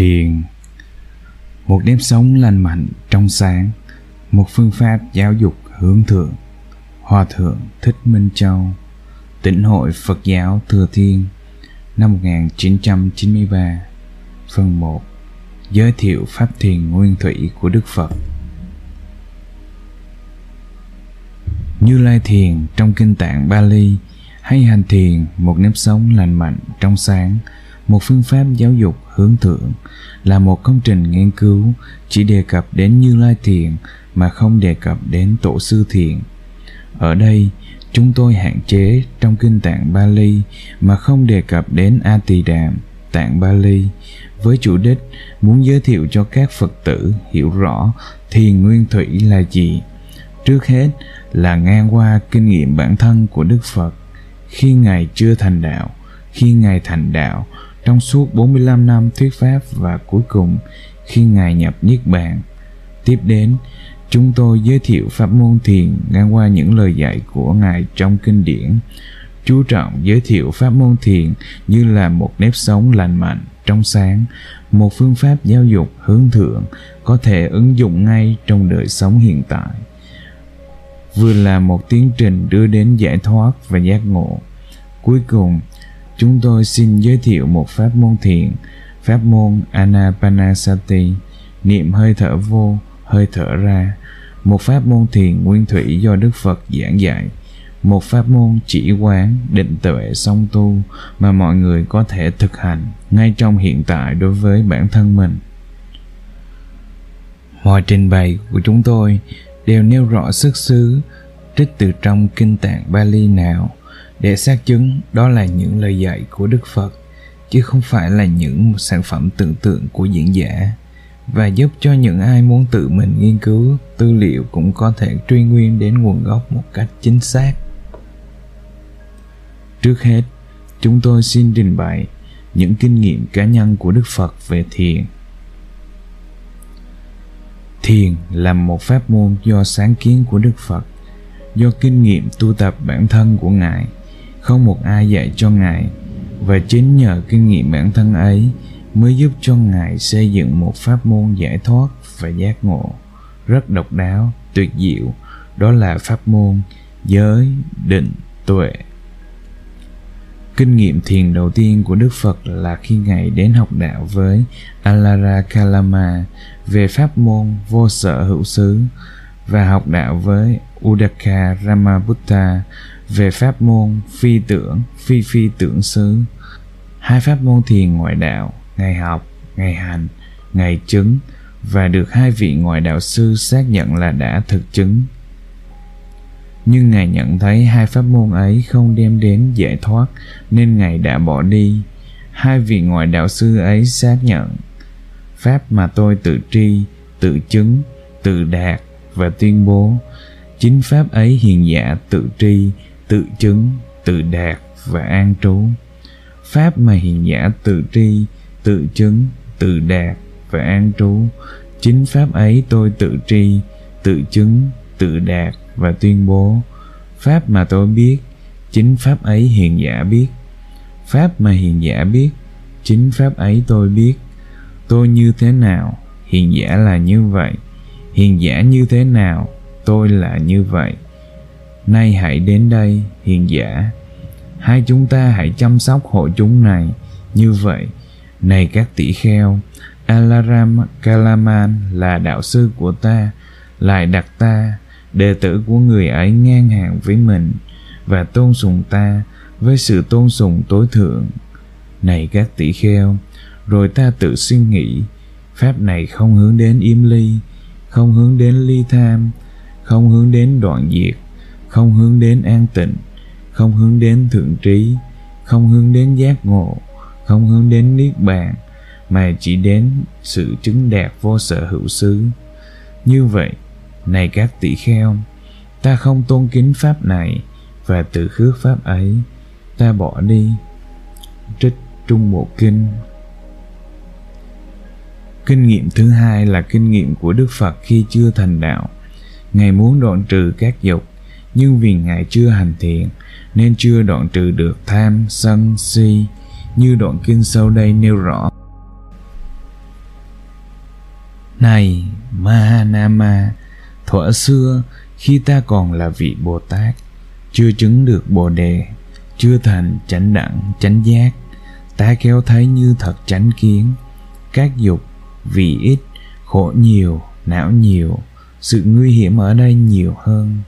thiền. Một nếp sống lành mạnh trong sáng, một phương pháp giáo dục hướng thượng. Hòa thượng thích minh châu tỉnh hội phật giáo thừa thiên, năm 1993 phần 1 giới thiệu pháp thiền nguyên thủy của đức phật. Như lai thiền trong kinh tạng bali hay hành thiền, một nếp sống lành mạnh trong sáng, một phương pháp giáo dục hướng thượng là một công trình nghiên cứu chỉ đề cập đến như lai thiền mà không đề cập đến tổ sư thiền. Ở đây, chúng tôi hạn chế trong kinh tạng bali mà không đề cập đến a tỳ đàm, tạng bali, với chủ đích muốn giới thiệu cho các phật tử hiểu rõ thiền nguyên thủy là gì. Trước hết là ngang qua kinh nghiệm bản thân của đức phật. Khi ngài chưa thành đạo, khi ngài thành đạo trong suốt 45 năm thuyết pháp và cuối cùng khi Ngài nhập Niết Bàn. Tiếp đến, chúng tôi giới thiệu pháp môn thiền ngang qua những lời dạy của Ngài trong kinh điển, chú trọng giới thiệu pháp môn thiền như là một nếp sống lành mạnh, trong sáng, một phương pháp giáo dục hướng thượng có thể ứng dụng ngay trong đời sống hiện tại. Vừa là một tiến trình đưa đến giải thoát và giác ngộ. Cuối cùng, chúng tôi xin giới thiệu một pháp môn thiền, pháp môn Anapanasati, niệm hơi thở vô, hơi thở ra, một pháp môn thiền nguyên thủy do Đức Phật giảng dạy, một pháp môn chỉ quán, định tuệ song tu mà mọi người có thể thực hành ngay trong hiện tại đối với bản thân mình. Mọi trình bày của chúng tôi đều nêu rõ xuất xứ trích từ trong kinh tạng Bali nào để xác chứng đó là những lời dạy của Đức Phật, chứ không phải là những sản phẩm tưởng tượng của diễn giả. Và giúp cho những ai muốn tự mình nghiên cứu, tư liệu cũng có thể truy nguyên đến nguồn gốc một cách chính xác. Trước hết, chúng tôi xin trình bày những kinh nghiệm cá nhân của đức phật về thiền. Thiền là một pháp môn do sáng kiến của đức phật, do kinh nghiệm tu tập bản thân của ngài không một ai dạy cho ngài, và chính nhờ kinh nghiệm bản thân ấy mới giúp cho ngài xây dựng một pháp môn giải thoát và giác ngộ rất độc đáo, tuyệt diệu. Đó là pháp môn giới định tuệ. Kinh nghiệm thiền đầu tiên của đức phật là khi ngài đến học đạo với alara kalama về pháp môn vô sở hữu xứ và học đạo với udaka ramabutta về pháp môn, phi tưởng, phi phi tưởng xứ. Hai pháp môn thiền ngoại đạo, ngày học, ngày hành, ngày chứng, và được hai vị ngoại đạo sư xác nhận là đã thực chứng. Nhưng ngài nhận thấy hai pháp môn ấy không đem đến giải thoát, nên ngài đã bỏ đi. Hai vị ngoại đạo sư ấy xác nhận, pháp mà tôi tự tri, tự chứng, tự đạt và tuyên bố, chính pháp ấy hiền giả tự tri tự chứng, tự đạt và an trú. Pháp mà hiền giả tự tri, tự chứng, tự đạt và an trú. Chính pháp ấy tôi tự tri, tự chứng, tự đạt và tuyên bố. Pháp mà tôi biết, chính pháp ấy hiền giả biết. Pháp mà hiền giả biết, chính pháp ấy tôi biết. Tôi như thế nào, hiền giả là như vậy. Hiền giả như thế nào, tôi là như vậy nay hãy đến đây, hiền giả. Hai chúng ta hãy chăm sóc hội chúng này như vậy. Này các tỷ kheo, alaram kalaman là đạo sư của ta, lại đặt ta, đệ tử của người ấy ngang hàng với mình và tôn sùng ta với sự tôn sùng tối thượng. Này các tỷ kheo, rồi ta tự suy nghĩ, pháp này không hướng đến im ly không hướng đến ly tham, không hướng đến đoạn diệt không hướng đến an tịnh, không hướng đến thượng trí, không hướng đến giác ngộ, không hướng đến niết bàn, mà chỉ đến sự chứng đạt vô sở hữu xứ. Như vậy, này các tỷ kheo, ta không tôn kính pháp này và từ khước pháp ấy. Ta bỏ đi. Trích trung bộ kinh. Kinh nghiệm thứ hai là kinh nghiệm của đức phật khi chưa thành đạo. Ngài muốn đoạn trừ các dục nhưng vì ngài chưa hành thiện nên chưa đoạn trừ được tham sân si như đoạn kinh sau đây nêu rõ Này Mahanama, thuở xưa khi ta còn là vị Bồ Tát, chưa chứng được Bồ Đề, chưa thành chánh đẳng chánh giác, ta kéo thấy như thật chánh kiến, các dục, vị ít, khổ nhiều, não nhiều, sự nguy hiểm ở đây nhiều hơn.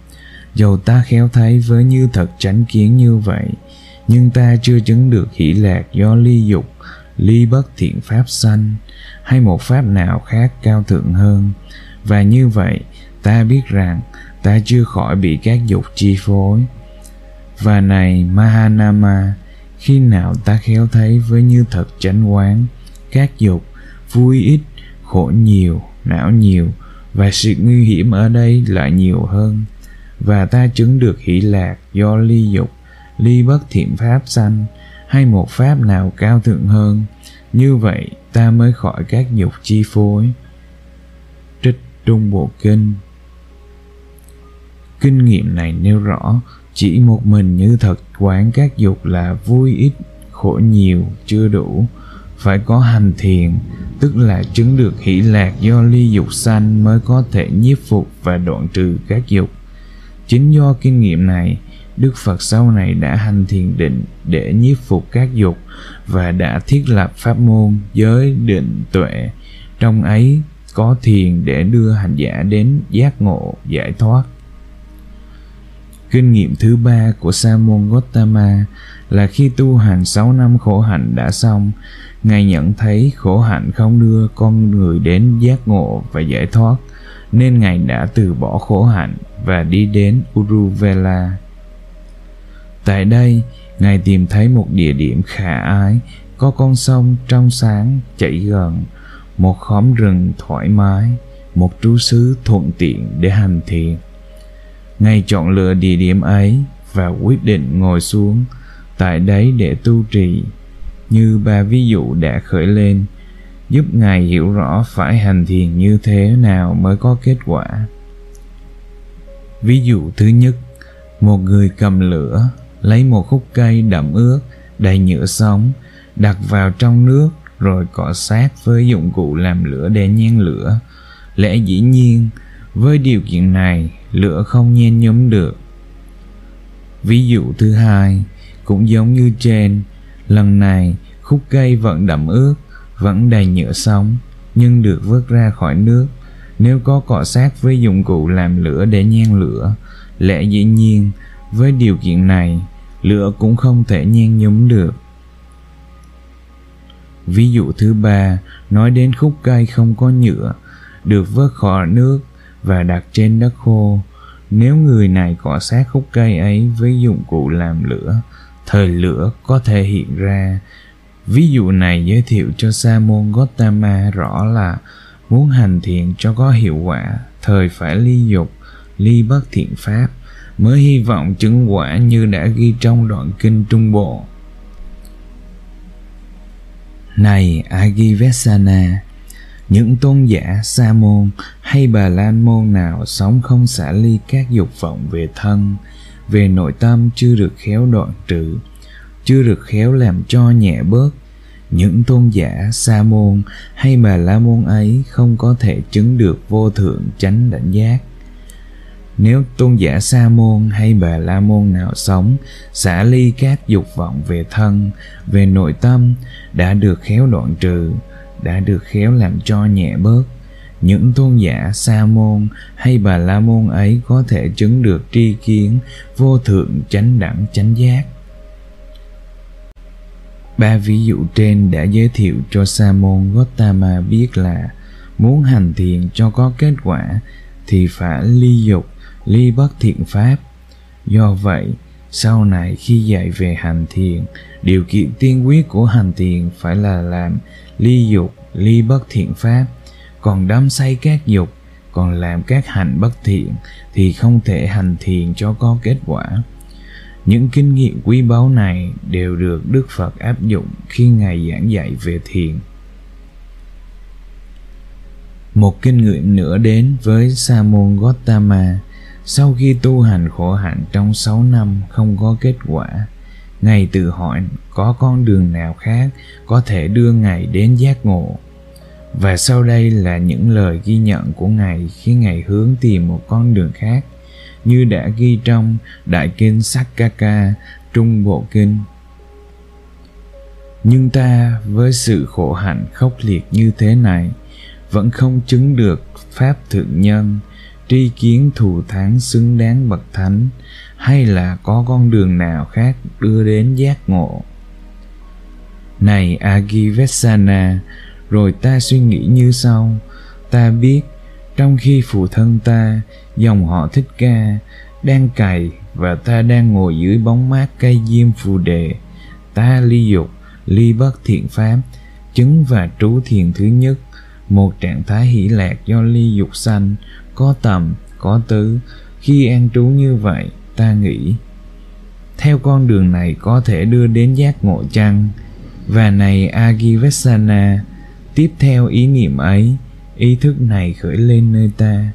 Dầu ta khéo thấy với như thật chánh kiến như vậy, nhưng ta chưa chứng được hỷ lạc do ly dục, ly bất thiện pháp sanh, hay một pháp nào khác cao thượng hơn. Và như vậy, ta biết rằng ta chưa khỏi bị các dục chi phối. Và này Mahanama, khi nào ta khéo thấy với như thật chánh quán, các dục, vui ít, khổ nhiều, não nhiều, và sự nguy hiểm ở đây lại nhiều hơn và ta chứng được hỷ lạc do ly dục, ly bất thiện pháp sanh, hay một pháp nào cao thượng hơn. Như vậy, ta mới khỏi các dục chi phối. Trích trung bộ kinh. Kinh nghiệm này nêu rõ, chỉ một mình như thật quán các dục là vui ít, khổ nhiều, chưa đủ. Phải có hành thiền, tức là chứng được hỷ lạc do ly dục sanh mới có thể nhiếp phục và đoạn trừ các dục chính do kinh nghiệm này, đức phật sau này đã hành thiền định để nhiếp phục các dục và đã thiết lập pháp môn giới định tuệ. Trong ấy, có thiền để đưa hành giả đến giác ngộ, giải thoát. Kinh nghiệm thứ ba của sa môn gotama là khi tu hành 6 năm khổ hạnh đã xong, ngài nhận thấy khổ hạnh không đưa con người đến giác ngộ và giải thoát nên ngài đã từ bỏ khổ hạnh và đi đến uruvela. Tại đây, ngài tìm thấy một địa điểm khả ái, có con sông trong sáng chảy gần, một khóm rừng thoải mái, một trú xứ thuận tiện để hành thiền ngài chọn lựa địa điểm ấy và quyết định ngồi xuống tại đấy để tu trì. Như ba ví dụ đã khởi lên giúp ngài hiểu rõ phải hành thiền như thế nào mới có kết quả. Ví dụ thứ nhất, một người cầm lửa, lấy một khúc cây đậm ướt, đầy nhựa sống, đặt vào trong nước, rồi cọ sát với dụng cụ làm lửa để nhen lửa. Lẽ dĩ nhiên, với điều kiện này, lửa không nhen nhóm được. Ví dụ thứ hai, cũng giống như trên, lần này khúc cây vẫn đậm ướt vẫn đầy nhựa sống, nhưng được vớt ra khỏi nước. Nếu có cọ sát với dụng cụ làm lửa để nhen lửa, lẽ dĩ nhiên, với điều kiện này, lửa cũng không thể nhen nhúm được. Ví dụ thứ ba, nói đến khúc cây không có nhựa, được vớt khỏi nước và đặt trên đất khô. Nếu người này cọ sát khúc cây ấy với dụng cụ làm lửa, thời lửa có thể hiện ra ví dụ này giới thiệu cho sa môn gotama rõ là muốn hành thiện cho có hiệu quả, thời phải ly dục, ly bất thiện pháp, mới hy vọng chứng quả như đã ghi trong đoạn kinh trung bộ. Này agivesana những tôn giả sa môn hay bà lan môn nào sống không xả ly các dục vọng về thân, về nội tâm chưa được khéo đoạn trừ chưa được khéo làm cho nhẹ bớt. Những tôn giả sa môn hay bà la môn ấy không có thể chứng được vô thượng chánh đảnh giác. Nếu tôn giả sa môn hay bà la môn nào sống, xả ly các dục vọng về thân, về nội tâm đã được khéo đoạn trừ, đã được khéo làm cho nhẹ bớt. Những tôn giả sa môn hay bà la môn ấy có thể chứng được tri kiến vô thượng chánh đẳng chánh giác ba ví dụ trên đã giới thiệu cho sa môn gotama biết là muốn hành thiền cho có kết quả thì phải ly dục, ly bất thiện pháp. Do vậy, sau này khi dạy về hành thiền, điều kiện tiên quyết của hành thiền phải là làm ly dục, ly bất thiện pháp. Còn đắm say các dục, còn làm các hành bất thiện thì không thể hành thiền cho có kết quả những kinh nghiệm quý báu này đều được đức phật áp dụng khi ngài giảng dạy về thiền. Một kinh nghiệm nữa đến với sa môn gotama sau khi tu hành khổ hạnh trong 6 năm không có kết quả, ngài tự hỏi có con đường nào khác có thể đưa ngài đến giác ngộ? Và sau đây là những lời ghi nhận của ngài khi ngài hướng tìm một con đường khác như đã ghi trong đại kinh Sakaka Trung Bộ Kinh. Nhưng ta với sự khổ hạnh khốc liệt như thế này, vẫn không chứng được pháp thượng nhân tri kiến thù thắng xứng đáng bậc thánh, hay là có con đường nào khác đưa đến giác ngộ này agivesana rồi ta suy nghĩ như sau ta biết trong khi phụ thân ta dòng họ thích ca đang cày và ta đang ngồi dưới bóng mát cây diêm phù đề. Ta, ly dục, ly bất thiện pháp chứng và trú thiền thứ nhất, một trạng thái hỷ lạc do ly dục sanh, có tầm, có tứ. Khi an trú như vậy, ta nghĩ, theo con đường này có thể đưa đến giác ngộ chăng? Và này agivesana tiếp theo ý niệm ấy, ý thức này khởi lên nơi ta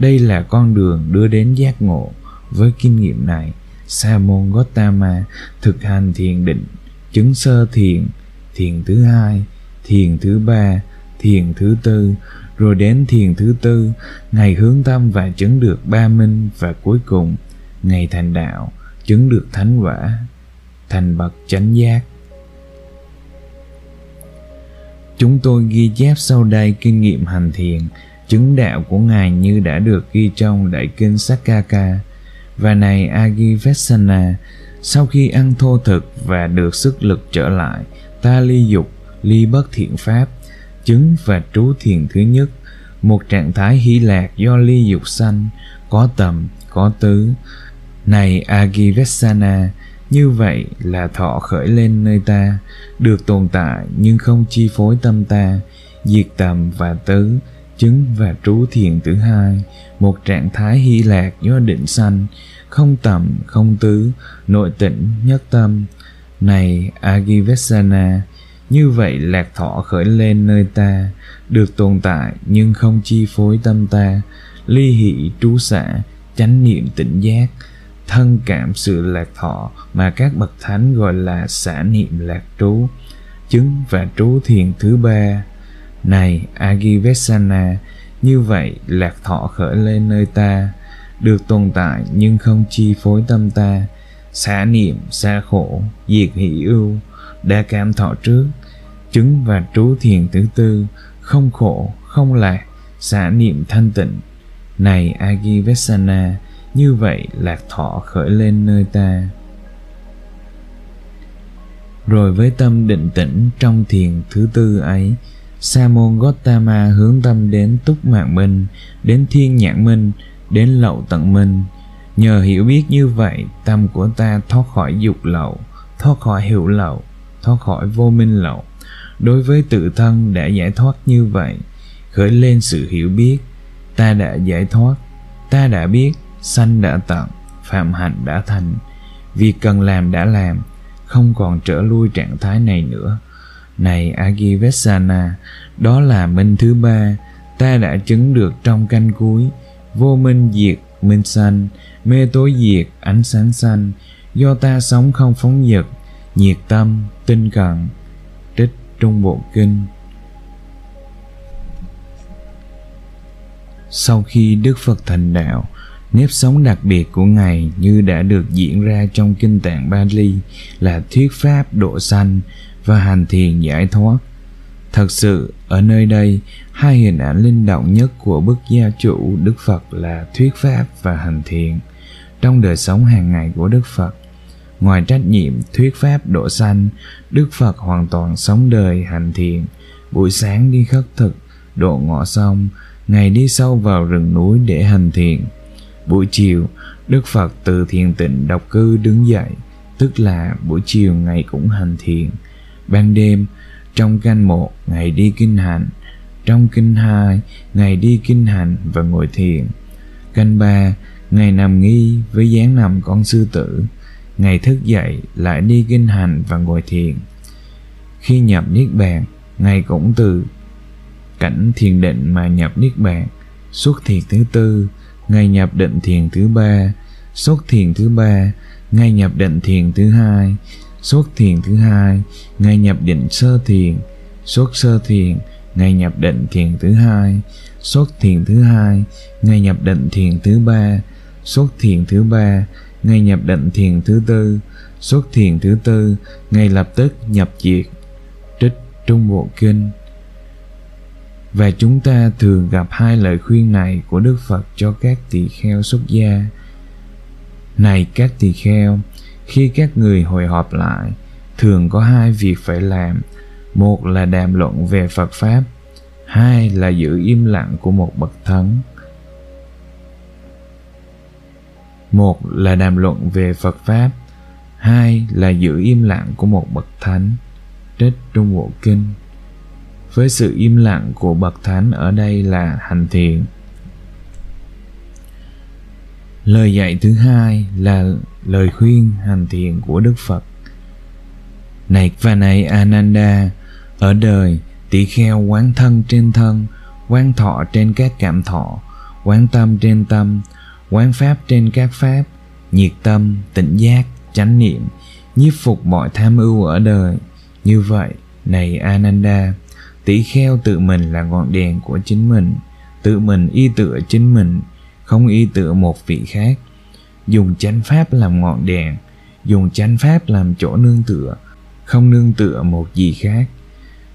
đây là con đường đưa đến giác ngộ. Với kinh nghiệm này, sa môn gotama thực hành thiền định, chứng sơ thiền thiền thứ hai, thiền thứ ba, thiền thứ tư, rồi đến thiền thứ tư. Ngày hướng tâm và chứng được ba minh và cuối cùng ngày thành đạo, chứng được thánh quả, thành bậc chánh giác. Chúng tôi ghi chép sau đây kinh nghiệm hành thiền chứng đạo của ngài như đã được ghi trong đại kinh Sakaka và này Agivesana sau khi ăn thô thực và được sức lực trở lại, ta ly dục, ly bất thiện pháp, chứng và trú thiền thứ nhất, một trạng thái hỷ lạc do ly dục sanh, có tầm, có tứ. Này agivesana như vậy là thọ khởi lên nơi ta, được tồn tại nhưng không chi phối tâm ta, diệt tầm và tứ chứng và trú thiền thứ hai, một trạng thái hy lạc do định sanh, không tầm, không tứ, nội tĩnh nhất tâm. Này agivesana như vậy lạc thọ khởi lên nơi ta, được tồn tại nhưng không chi phối tâm ta, ly hỷ trú xả, chánh niệm tỉnh giác, thân cảm sự lạc thọ mà các bậc thánh gọi là xả niệm lạc trú, chứng và trú thiền thứ ba này, agivesana, như vậy lạc thọ khởi lên nơi ta, được tồn tại nhưng không chi phối tâm ta. Xả niệm xa khổ, diệt hỷ ưu, đã cảm thọ trước. Chứng và trú thiền thứ tư, không khổ, không lạc, xả niệm thanh tịnh. Này, agivesana, như vậy lạc thọ khởi lên nơi ta. Rồi với tâm định tĩnh trong thiền thứ tư ấy sa môn gotama hướng tâm đến túc mạng minh đến thiên nhãn minh đến lậu tận minh nhờ hiểu biết như vậy, tâm của ta thoát khỏi dục lậu, thoát khỏi hiểu lậu, thoát khỏi vô minh lậu. Đối với tự thân đã giải thoát như vậy, khởi lên sự hiểu biết, ta đã giải thoát, ta đã biết sanh đã tận, phạm hạnh đã thành. Việc cần làm đã làm, không còn trở lui trạng thái này nữa này agivesana, đó là minh thứ ba. Ta đã chứng được trong canh cuối. Vô minh diệt, minh sanh. Mê tối diệt, ánh sáng sanh. Do ta sống không phóng dật nhiệt tâm, tinh cần trích trung bộ kinh. Sau khi đức phật thành đạo, nếp sống đặc biệt của ngài như đã được diễn ra trong kinh tạng bali là thuyết pháp độ sanh và hành thiền giải thoát. Thật sự, ở nơi đây, hai hình ảnh linh động nhất của bức gia chủ đức phật là thuyết pháp và hành thiền trong đời sống hàng ngày của đức phật, ngoài trách nhiệm thuyết pháp độ sanh, đức phật hoàn toàn sống đời hành thiền buổi sáng đi khất thực, độ ngọ xong, ngày đi sâu vào rừng núi để hành thiền buổi chiều, đức phật từ thiền tịnh độc cư đứng dậy, tức là buổi chiều ngày cũng hành thiền ban đêm, trong canh một ngày đi kinh hành trong kinh hai ngày đi kinh hành và ngồi thiền. Canh ba ngày nằm nghi với dáng nằm con sư tử. Ngày thức dậy, lại đi kinh hành và ngồi thiền. Khi nhập niết bàn ngày cũng từ cảnh thiền định mà nhập niết bàn. Xuất thiền thứ tư ngày nhập định thiền thứ ba. Xuất thiền thứ ba ngày nhập định thiền thứ hai xuất thiền thứ hai, ngày nhập định sơ thiền. Xuất sơ thiền, ngày nhập định thiền thứ hai. Xuất thiền thứ hai, ngày nhập định thiền thứ ba. Xuất thiền thứ ba, ngày nhập định thiền thứ tư. Xuất thiền thứ tư ngay lập tức nhập diệt. Trích trung bộ kinh. Và chúng ta thường gặp hai lời khuyên này của đức phật cho các tỳ kheo xuất gia. Này các tỳ kheo khi các người hội họp lại, thường có hai việc phải làm. Một là đàm luận về phật pháp, hai là giữ im lặng của một bậc thánh. Một là đàm luận về phật pháp, hai là giữ im lặng của một bậc thánh. Trích trung bộ kinh. Với sự im lặng của bậc thánh ở đây là hành thiện lời dạy thứ hai là lời khuyên hành thiền của đức phật. Này và này ananda, ở đời tỷ kheo quán thân trên thân, quán thọ trên các cảm thọ, quán tâm trên tâm, quán pháp trên các pháp, nhiệt tâm, tỉnh giác, chánh niệm, nhiếp phục mọi tham ưu ở đời. Như vậy, này ananda, tỷ kheo tự mình là ngọn đèn của chính mình, tự mình y tựa chính mình không y tựa một vị khác. Dùng chánh pháp làm ngọn đèn, dùng chánh pháp làm chỗ nương tựa, không nương tựa một gì khác.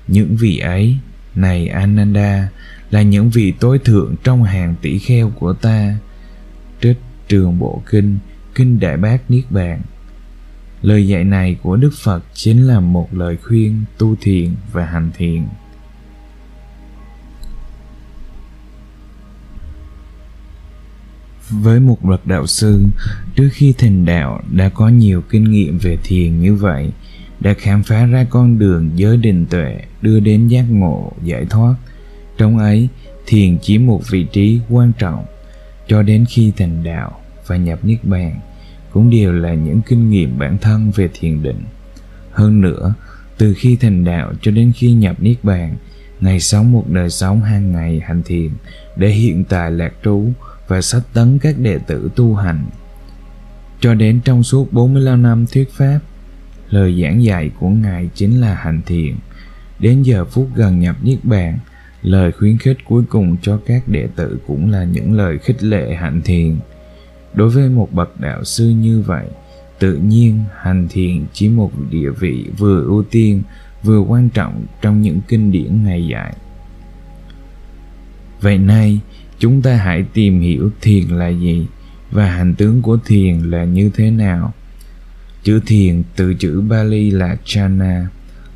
Những vị ấy, này ananda, là những vị tối thượng trong hàng tỷ kheo của ta. Trích trường bộ kinh kinh đại bác niết bàn. Lời dạy này của đức phật chính là một lời khuyên tu thiền và hành thiền. Với một bậc đạo sư, trước khi thành đạo đã có nhiều kinh nghiệm về thiền như vậy, đã khám phá ra con đường giới định tuệ đưa đến giác ngộ, giải thoát. Trong ấy, thiền chiếm một vị trí quan trọng cho đến khi thành đạo và nhập niết bàn, cũng đều là những kinh nghiệm bản thân về thiền định. Hơn nữa, từ khi thành đạo cho đến khi nhập niết bàn, ngày sống một đời sống hàng ngày hành thiền để hiện tại lạc trú và sách tấn các đệ tử tu hành. Cho đến trong suốt 45 năm thuyết pháp, lời giảng dạy của Ngài chính là hành thiện. Đến giờ phút gần nhập Niết Bàn, lời khuyến khích cuối cùng cho các đệ tử cũng là những lời khích lệ hành thiện. Đối với một bậc đạo sư như vậy, tự nhiên hành thiện chỉ một địa vị vừa ưu tiên vừa quan trọng trong những kinh điển ngày dạy. Vậy nay, chúng ta hãy tìm hiểu thiền là gì và hành tướng của thiền là như thế nào. Chữ thiền từ chữ Bali là chana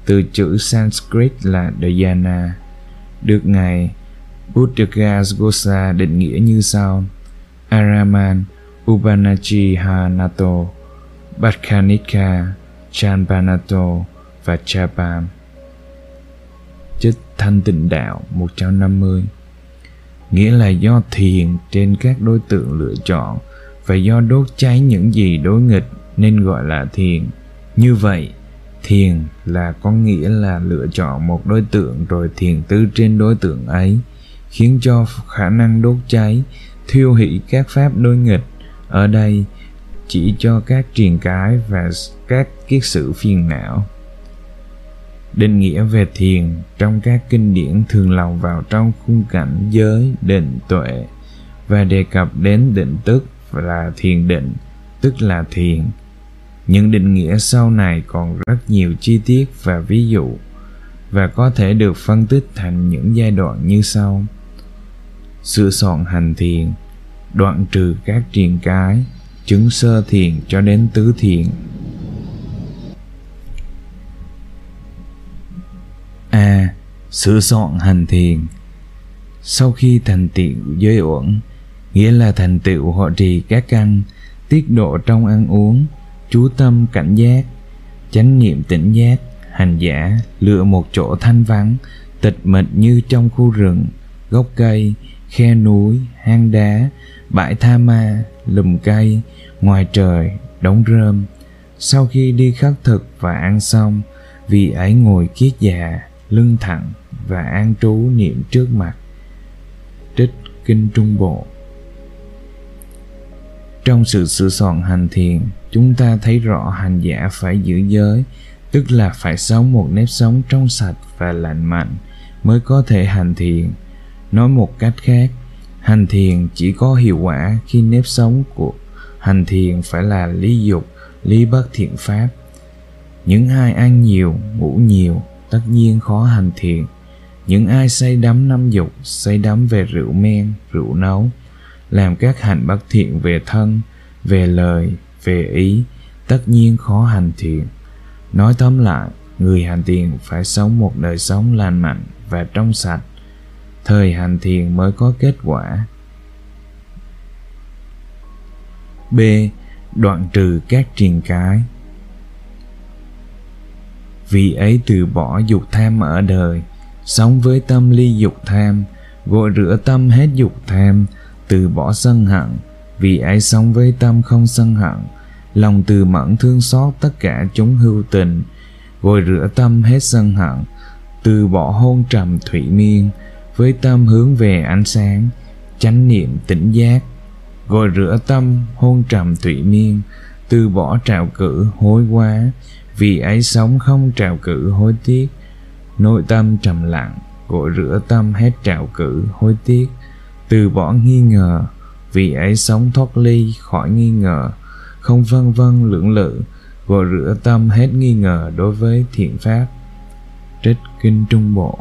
từ chữ Sanskrit là dhyana. Được ngài Buddhagasgosa định nghĩa như sau. Araman Upanachihanato Bhattchanika Chanpanato và Chapam Chất thanh tịnh đạo 150 nghĩa là do thiền trên các đối tượng lựa chọn và do đốt cháy những gì đối nghịch nên gọi là thiền. Như vậy, thiền là có nghĩa là lựa chọn một đối tượng rồi thiền tư trên đối tượng ấy, khiến cho khả năng đốt cháy, thiêu hủy các pháp đối nghịch. Ở đây, chỉ cho các triền cái và các kiết sử phiền não định nghĩa về thiền trong các kinh điển thường lòng vào trong khung cảnh giới định tuệ và đề cập đến định tức là thiền định, tức là thiền. Những định nghĩa sau này còn rất nhiều chi tiết và ví dụ và có thể được phân tích thành những giai đoạn như sau. Sửa soạn hành thiền, đoạn trừ các triền cái, chứng sơ thiền cho đến tứ thiền. A. Sửa soạn hành thiền Sau khi thành tựu giới uẩn, Nghĩa là thành tựu họ trì các căn, Tiết độ trong ăn uống, Chú tâm cảnh giác, Chánh niệm tỉnh giác, Hành giả, lựa một chỗ thanh vắng, Tịch mịch như trong khu rừng, Gốc cây, Khe núi, Hang đá, Bãi tha ma, Lùm cây, Ngoài trời, Đống rơm Sau khi đi khắc thực và ăn xong Vị ấy ngồi kiết già lưng thẳng và an trú niệm trước mặt. Trích kinh trung bộ. Trong sự sửa soạn hành thiền, chúng ta thấy rõ hành giả phải giữ giới, tức là phải sống một nếp sống trong sạch và lành mạnh mới có thể hành thiền. Nói một cách khác, hành thiền chỉ có hiệu quả khi nếp sống của hành thiền phải là lý dục, lý bất thiện pháp. Những ai ăn nhiều, ngủ nhiều tất nhiên khó hành thiện. Những ai say đắm năm dục, say đắm về rượu men, rượu nấu, làm các hành bất thiện về thân, về lời, về ý, tất nhiên khó hành thiện. Nói tóm lại, người hành thiện phải sống một đời sống lành mạnh và trong sạch. Thời hành thiện mới có kết quả. B. Đoạn trừ các triền cái vì ấy từ bỏ dục tham ở đời, sống với tâm ly dục tham, gội rửa tâm hết dục tham, từ bỏ sân hận. Vì ấy sống với tâm không sân hận, lòng từ mẫn thương xót tất cả chúng hưu tình, gội rửa tâm hết sân hận, từ bỏ hôn trầm thủy miên, với tâm hướng về ánh sáng, chánh niệm tỉnh giác. Gội rửa tâm hôn trầm thủy miên, từ bỏ trào cử hối quá vì ấy sống không trào cử hối tiếc, nội tâm trầm lặng gội rửa tâm hết trào cử hối tiếc. Từ bỏ nghi ngờ, vì ấy sống thoát ly khỏi nghi ngờ, không vân vân lưỡng lự gội rửa tâm hết nghi ngờ đối với thiện pháp. Trích kinh trung bộ.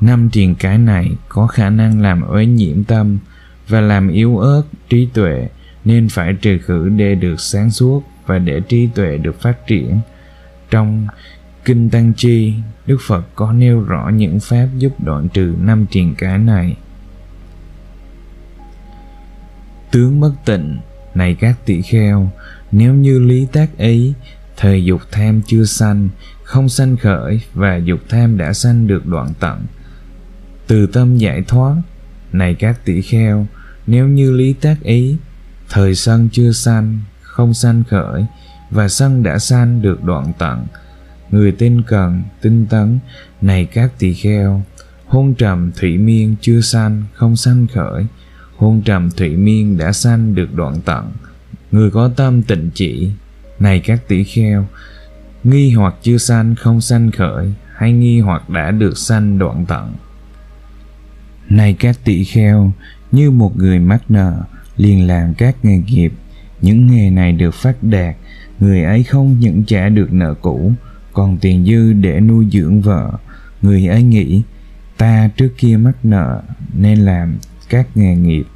Năm triền cái này có khả năng làm uế nhiễm tâm và làm yếu ớt trí tuệ nên phải trừ khử để được sáng suốt và để trí tuệ được phát triển. Trong kinh tăng chi, đức phật có nêu rõ những pháp giúp đoạn trừ năm triền cái này. Tướng bất tịnh, này các tỷ kheo, nếu như lý tác ấy thời dục tham chưa sanh, không sanh khởi và dục tham đã sanh được đoạn tận, từ tâm giải thoát, này các tỷ kheo, nếu như lý tác ý thời sân chưa san, không san khởi, và sân đã san được đoạn tận. Người tên cần tinh tấn, này các tỳ kheo, hôn trầm thủy miên chưa san, không san khởi. Hôn trầm thủy miên đã san được đoạn tận. Người có tâm tịnh chỉ, này các tỷ kheo, nghi hoặc chưa sanh không sanh khởi, hay nghi hoặc đã được sanh đoạn tận. Này các tỷ kheo, như một người mắc nợ liền làm các nghề nghiệp. Những nghề này được phát đạt, người ấy không những trả được nợ cũ, còn tiền dư để nuôi dưỡng vợ. Người ấy nghĩ, ta trước kia mắc nợ nên làm các nghề nghiệp.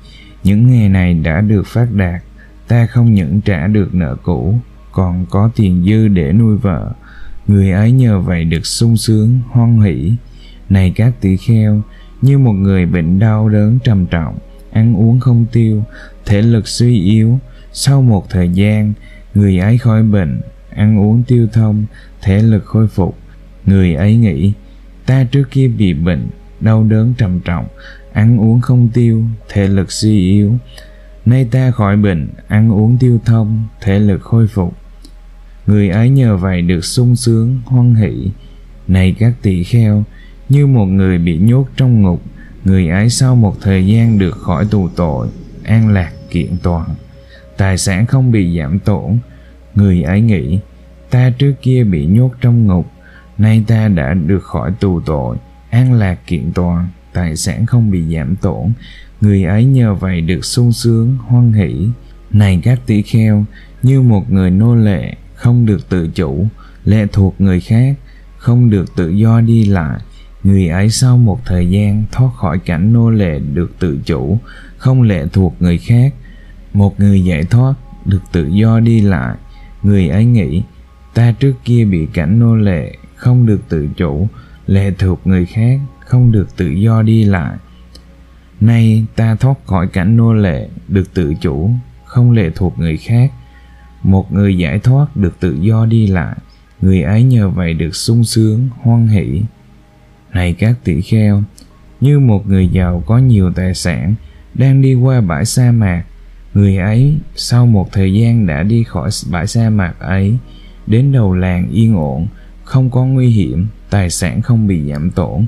Những nghề này đã được phát đạt, ta không những trả được nợ cũ, còn có tiền dư để nuôi vợ. Người ấy nhờ vậy được sung sướng, hoan hỷ. Này các tỷ kheo, như một người bệnh đau đớn trầm trọng ăn uống không tiêu, thể lực suy yếu. Sau một thời gian, người ấy khỏi bệnh, ăn uống tiêu thông, thể lực khôi phục. Người ấy nghĩ, ta trước kia bị bệnh, đau đớn trầm trọng, ăn uống không tiêu, thể lực suy yếu. Nay ta khỏi bệnh, ăn uống tiêu thông, thể lực khôi phục. Người ấy nhờ vậy được sung sướng, hoan hỷ. Này các tỳ kheo, như một người bị nhốt trong ngục người ấy sau một thời gian được khỏi tù tội, an lạc kiện toàn. Tài sản không bị giảm tổn. Người ấy nghĩ, ta trước kia bị nhốt trong ngục, nay ta đã được khỏi tù tội, an lạc kiện toàn, tài sản không bị giảm tổn. Người ấy nhờ vậy được sung sướng, hoan hỷ. Này các tỷ kheo, như một người nô lệ, không được tự chủ, lệ thuộc người khác, không được tự do đi lại người ấy sau một thời gian thoát khỏi cảnh nô lệ được tự chủ, không lệ thuộc người khác. Một người giải thoát được tự do đi lại. Người ấy nghĩ, ta trước kia bị cảnh nô lệ không được tự chủ, lệ thuộc người khác, không được tự do đi lại. Nay ta thoát khỏi cảnh nô lệ được tự chủ, không lệ thuộc người khác. Một người giải thoát được tự do đi lại. Người ấy nhờ vậy được sung sướng, hoan hỷ này các tỷ kheo, như một người giàu có nhiều tài sản đang đi qua bãi sa mạc. Người ấy sau một thời gian đã đi khỏi bãi sa mạc ấy, đến đầu làng yên ổn, không có nguy hiểm, tài sản không bị giảm tổn.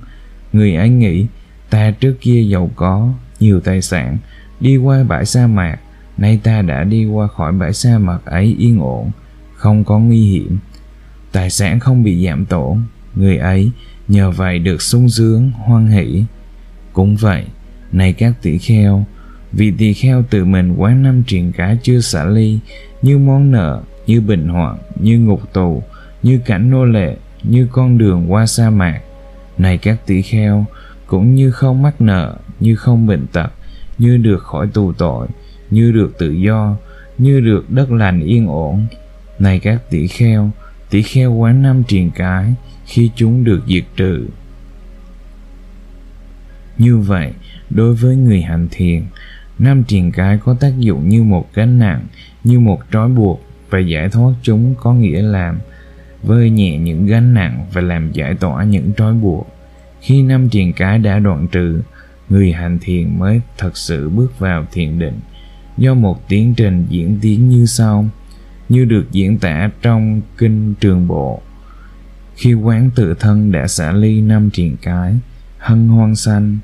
Người ấy nghĩ, ta trước kia giàu có, nhiều tài sản, đi qua bãi sa mạc, nay ta đã đi qua khỏi bãi sa mạc ấy yên ổn, không có nguy hiểm, tài sản không bị giảm tổn. Người ấy nhờ vậy được sung sướng, hoan hỷ. Cũng vậy, này các tỷ kheo, vì tỳ kheo tự mình quán năm triền cái chưa xả ly, như món nợ, như bệnh hoạn, như ngục tù, như cảnh nô lệ, như con đường qua sa mạc. Này các tỷ kheo, cũng như không mắc nợ, như không bệnh tật, như được khỏi tù tội, như được tự do, như được đất lành yên ổn. Này các tỷ kheo tỷ kheo quán năm triền cái khi chúng được diệt trừ. Như vậy, đối với người hành thiền năm triền cái có tác dụng như một gánh nặng, như một trói buộc và giải thoát chúng có nghĩa là vơi nhẹ những gánh nặng và làm giải tỏa những trói buộc. Khi năm triền cái đã đoạn trừ, người hành thiền mới thật sự bước vào thiền định. Do một tiến trình diễn tiến như sau. Như được diễn tả trong kinh trường bộ khi quán tự thân đã xả ly năm triền cái, hân hoan sanh.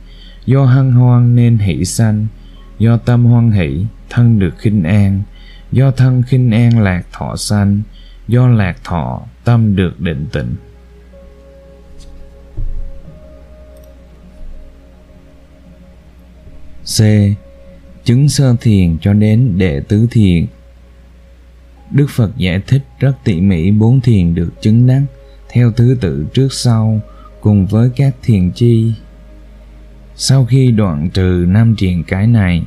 Do hân hoan nên hỷ sanh. Do tâm hoan hỷ, thân được khinh an. Do thân khinh an lạc thọ sanh. Do lạc thọ, tâm được định tĩnh C. Chứng sơ thiền cho đến đệ tứ thiền. Đức Phật giải thích rất tỉ mỉ bốn thiền được chứng đắc theo thứ tự trước sau cùng với các thiền chi. Sau khi đoạn trừ năm triền cái này,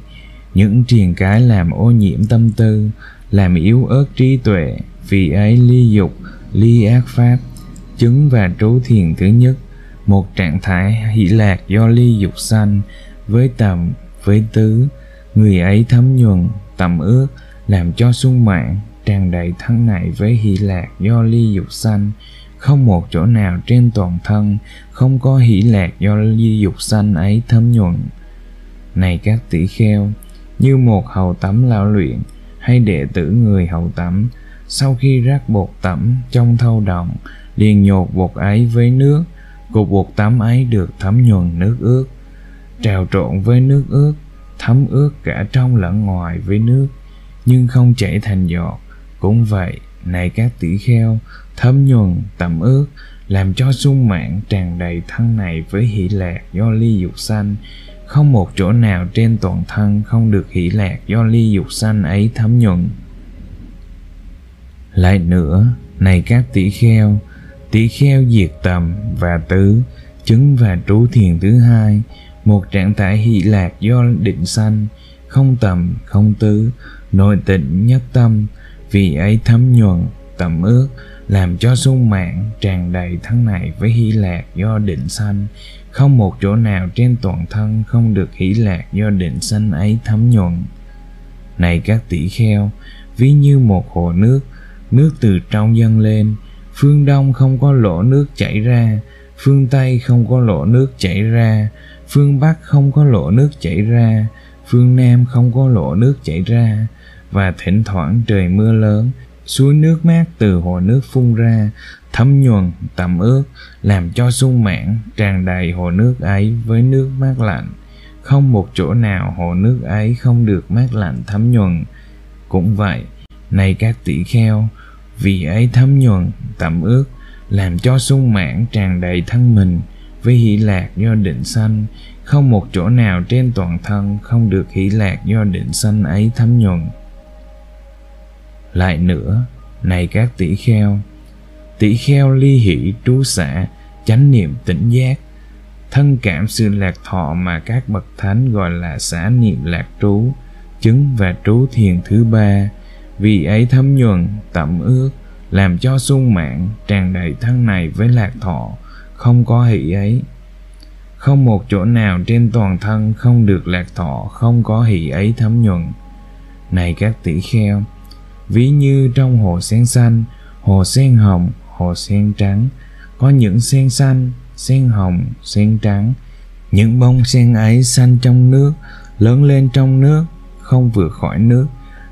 những triền cái làm ô nhiễm tâm tư, làm yếu ớt trí tuệ, vì ấy ly dục, ly ác pháp, chứng và trú thiền thứ nhất, một trạng thái hỷ lạc do ly dục sanh với tầm với tứ người ấy thấm nhuần tầm ước làm cho sung mạng tràn đầy thân này với hỷ lạc do ly dục sanh không một chỗ nào trên toàn thân không có hỷ lạc do di dục sanh ấy thấm nhuần này các tỷ kheo như một hầu tắm lão luyện hay đệ tử người hầu tắm sau khi rác bột tắm trong thâu động, liền nhột bột ấy với nước cục bột tắm ấy được thấm nhuần nước ướt. Trào trộn với nước ướt thấm ướt cả trong lẫn ngoài với nước nhưng không chảy thành giọt. Cũng vậy này các tỷ kheo thấm nhuần tẩm ướt, làm cho sung mạng tràn đầy thân này với hỷ lạc do ly dục sanh. Không một chỗ nào trên toàn thân không được hỷ lạc do ly dục sanh ấy thấm nhuận lại nữa, này các tỷ kheo tỷ kheo diệt tầm và tứ, chứng và trú thiền thứ hai, một trạng thái hỷ lạc do định sanh, không tầm, không tứ, nội tịnh nhất tâm, vì ấy thấm nhuần tầm ước làm cho sung mạng tràn đầy thân này với hỷ lạc do định sanh. Không một chỗ nào trên toàn thân không được hỷ lạc do định sanh ấy thấm nhuận. này các tỷ kheo, ví như một hồ nước nước từ trong dâng lên. Phương đông không có lỗ nước chảy ra, phương tây không có lỗ nước chảy ra, phương bắc không có lỗ nước chảy ra, phương nam không có lỗ nước chảy ra. Và thỉnh thoảng trời mưa lớn suối nước mát từ hồ nước phun ra, thấm nhuần, tẩm ướt, làm cho sung mãn, tràn đầy hồ nước ấy với nước mát lạnh. Không một chỗ nào hồ nước ấy không được mát lạnh thấm nhuần. Cũng vậy, này các tỷ kheo, vì ấy thấm nhuần, tẩm ướt, làm cho sung mãn, tràn đầy thân mình, với hỷ lạc do định sanh, không một chỗ nào trên toàn thân không được hỷ lạc do định sanh ấy thấm nhuần lại nữa, này các tỷ kheo tỷ kheo ly hỷ trú xả, chánh niệm tỉnh giác, thân cảm sự lạc thọ mà các bậc thánh gọi là xả niệm lạc trú, chứng và trú thiền thứ ba. Vì ấy thấm nhuần, tẩm ước, làm cho sung mạng tràn đầy thân này với lạc thọ, không có hỷ ấy. Không một chỗ nào trên toàn thân không được lạc thọ, không có hỷ ấy thấm nhuần. Này các tỷ kheo ví như trong hồ sen xanh, hồ sen hồng, hồ sen trắng. Có những sen xanh, sen hồng, sen trắng. Những bông sen ấy xanh trong nước, lớn lên trong nước, không vượt khỏi nước.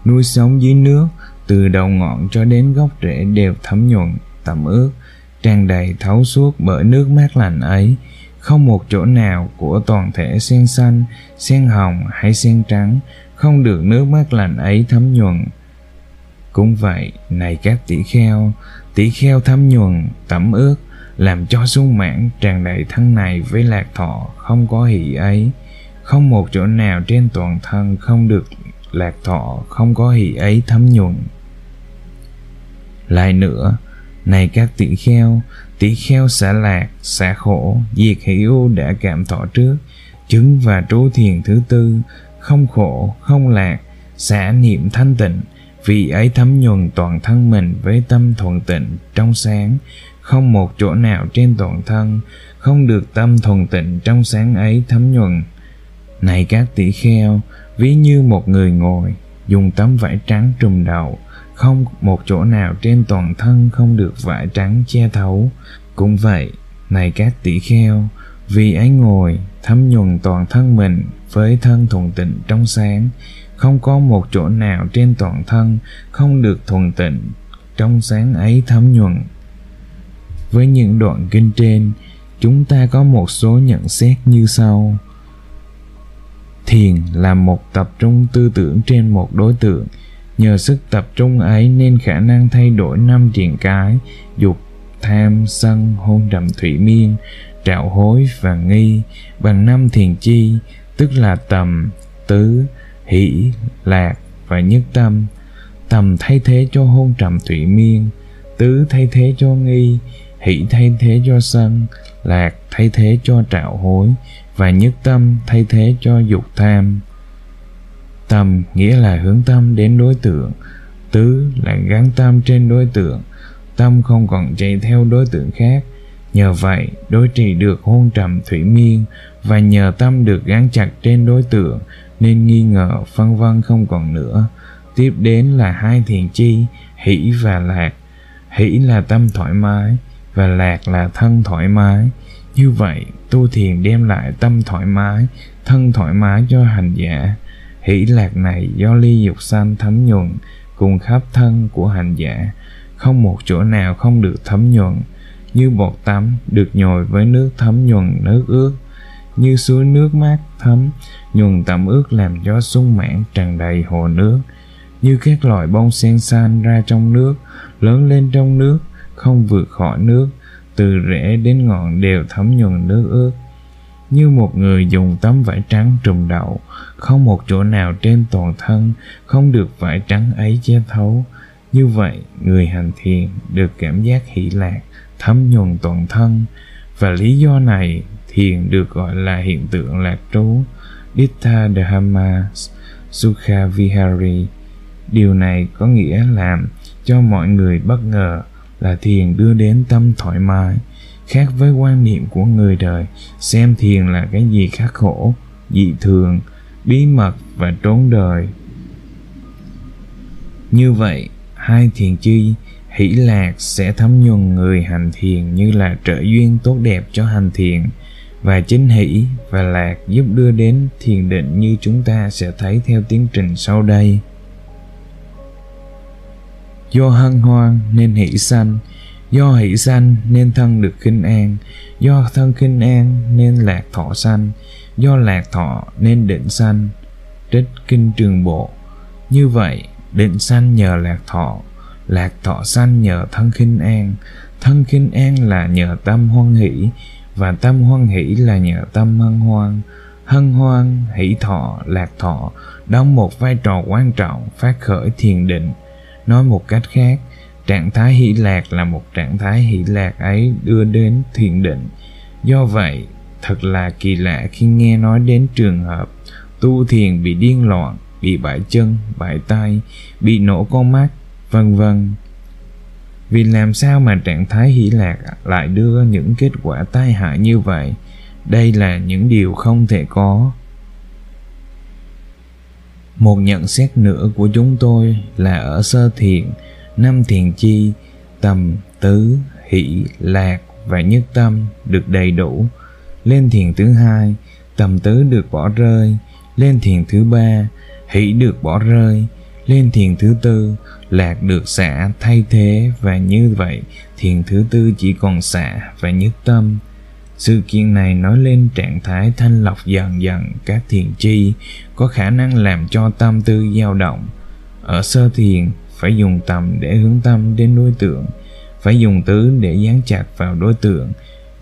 Nuôi sống dưới nước, từ đầu ngọn cho đến gốc rễ đều thấm nhuận, tẩm ướt, tràn đầy thấu suốt bởi nước mát lành ấy. Không một chỗ nào của toàn thể sen xanh, sen hồng hay sen trắng không được nước mát lành ấy thấm nhuận cũng vậy, này các tỷ kheo tỷ kheo thấm nhuần, tẩm ướt, làm cho sung mãn tràn đầy thân này với lạc thọ, không có hỷ ấy. Không một chỗ nào trên toàn thân không được lạc thọ, không có hỷ ấy thấm nhuần. Lại nữa, này các tỷ kheo tỷ kheo xả lạc, xả khổ, diệt hỷ ưu đã cảm thọ trước. Chứng và trú thiền thứ tư, không khổ, không lạc, xả niệm thanh tịnh vì ấy thấm nhuần toàn thân mình với tâm thuần tịnh trong sáng. Không một chỗ nào trên toàn thân, không được tâm thuần tịnh trong sáng ấy thấm nhuần. Này các tỷ kheo, ví như một người ngồi, dùng tấm vải trắng trùm đầu, không một chỗ nào trên toàn thân không được vải trắng che thấu. Cũng vậy, này các tỷ kheo, vì ấy ngồi, thấm nhuần toàn thân mình với thân thuần tịnh trong sáng không có một chỗ nào trên toàn thân không được thuần tịnh trong sáng ấy thấm nhuần. Với những đoạn kinh trên, chúng ta có một số nhận xét như sau. Thiền là một tập trung tư tưởng trên một đối tượng. Nhờ sức tập trung ấy nên khả năng thay đổi năm triền cái, dục, tham, sân, hôn trầm thủy, miên, trạo hối và nghi bằng năm thiền chi, tức là tầm, tứ hỷ, lạc và nhất tâm. Tầm thay thế cho hôn trầm thủy miên, tứ thay thế cho nghi, hỷ thay thế cho sân, lạc thay thế cho trạo hối, và nhất tâm thay thế cho dục tham. Tâm nghĩa là hướng tâm đến đối tượng, tứ là gắn tâm trên đối tượng. Tâm không còn chạy theo đối tượng khác, nhờ vậy đối trì được hôn trầm thủy miên, và nhờ tâm được gắn chặt trên đối tượng nên nghi ngờ phân vân không còn nữa. Tiếp đến là hai thiền chi, hỷ và lạc. Hỷ là tâm thoải mái và lạc là thân thoải mái. Như vậy, tu thiền đem lại tâm thoải mái, thân thoải mái cho hành giả. Hỷ lạc này do ly dục sanh thấm nhuần cùng khắp thân của hành giả. Không một chỗ nào không được thấm nhuần như bọt tắm được nhồi với nước thấm nhuần nước ướt như suối nước mát thấm, nhuần tẩm ướt làm cho sung mãn tràn đầy hồ nước. Như các loài bông sen san ra trong nước, lớn lên trong nước, không vượt khỏi nước, từ rễ đến ngọn đều thấm nhuần nước ướt. Như một người dùng tấm vải trắng trùm đầu không một chỗ nào trên toàn thân không được vải trắng ấy che thấu. Như vậy, người hành thiền được cảm giác hỷ lạc, thấm nhuần toàn thân. Và lý do này thiền được gọi là hiện tượng lạc trú. Ditta Dhamma Sukha Vihari. Điều này có nghĩa làm cho mọi người bất ngờ là thiền đưa đến tâm thoải mái, khác với quan niệm của người đời, xem thiền là cái gì khắc khổ, dị thường, bí mật và trốn đời. Như vậy, hai thiền chi, hỷ lạc sẽ thấm nhuần người hành thiền như là trợ duyên tốt đẹp cho hành thiền và chính hỷ và lạc giúp đưa đến thiền định như chúng ta sẽ thấy theo tiến trình sau đây. Do hân hoan nên hỷ sanh, do hỷ sanh nên thân được khinh an, do thân khinh an nên lạc thọ sanh, do lạc thọ nên định sanh. Trích kinh trường bộ. Như vậy, định sanh nhờ lạc thọ lạc thọ sanh nhờ thân khinh an, thân khinh an là nhờ tâm hoan hỷ và tâm hoan hỷ là nhờ tâm hân hoan hân hoan, hỷ thọ, lạc thọ đóng một vai trò quan trọng phát khởi thiền định. Nói một cách khác, trạng thái hỷ lạc là một trạng thái hỷ lạc ấy đưa đến thiền định. Do vậy, thật là kỳ lạ khi nghe nói đến trường hợp tu thiền bị điên loạn, bị bại chân, bại tay, bị nổ con mắt, vân vân vì làm sao mà trạng thái hỷ lạc lại đưa những kết quả tai hại như vậy? Đây là những điều không thể có. Một nhận xét nữa của chúng tôi là ở sơ thiền năm thiền chi, tầm tứ, hỷ, lạc và nhất tâm được đầy đủ. Lên thiền thứ hai, tầm tứ được bỏ rơi. Lên thiền thứ ba, hỷ được bỏ rơi lên thiền thứ tư lạc được xả thay thế và như vậy, thiền thứ tư chỉ còn xả và nhất tâm. Sự kiện này nói lên trạng thái thanh lọc dần dần các thiền chi có khả năng làm cho tâm tư dao động. Ở sơ thiền, phải dùng tầm để hướng tâm đến đối tượng, phải dùng tứ để dán chặt vào đối tượng.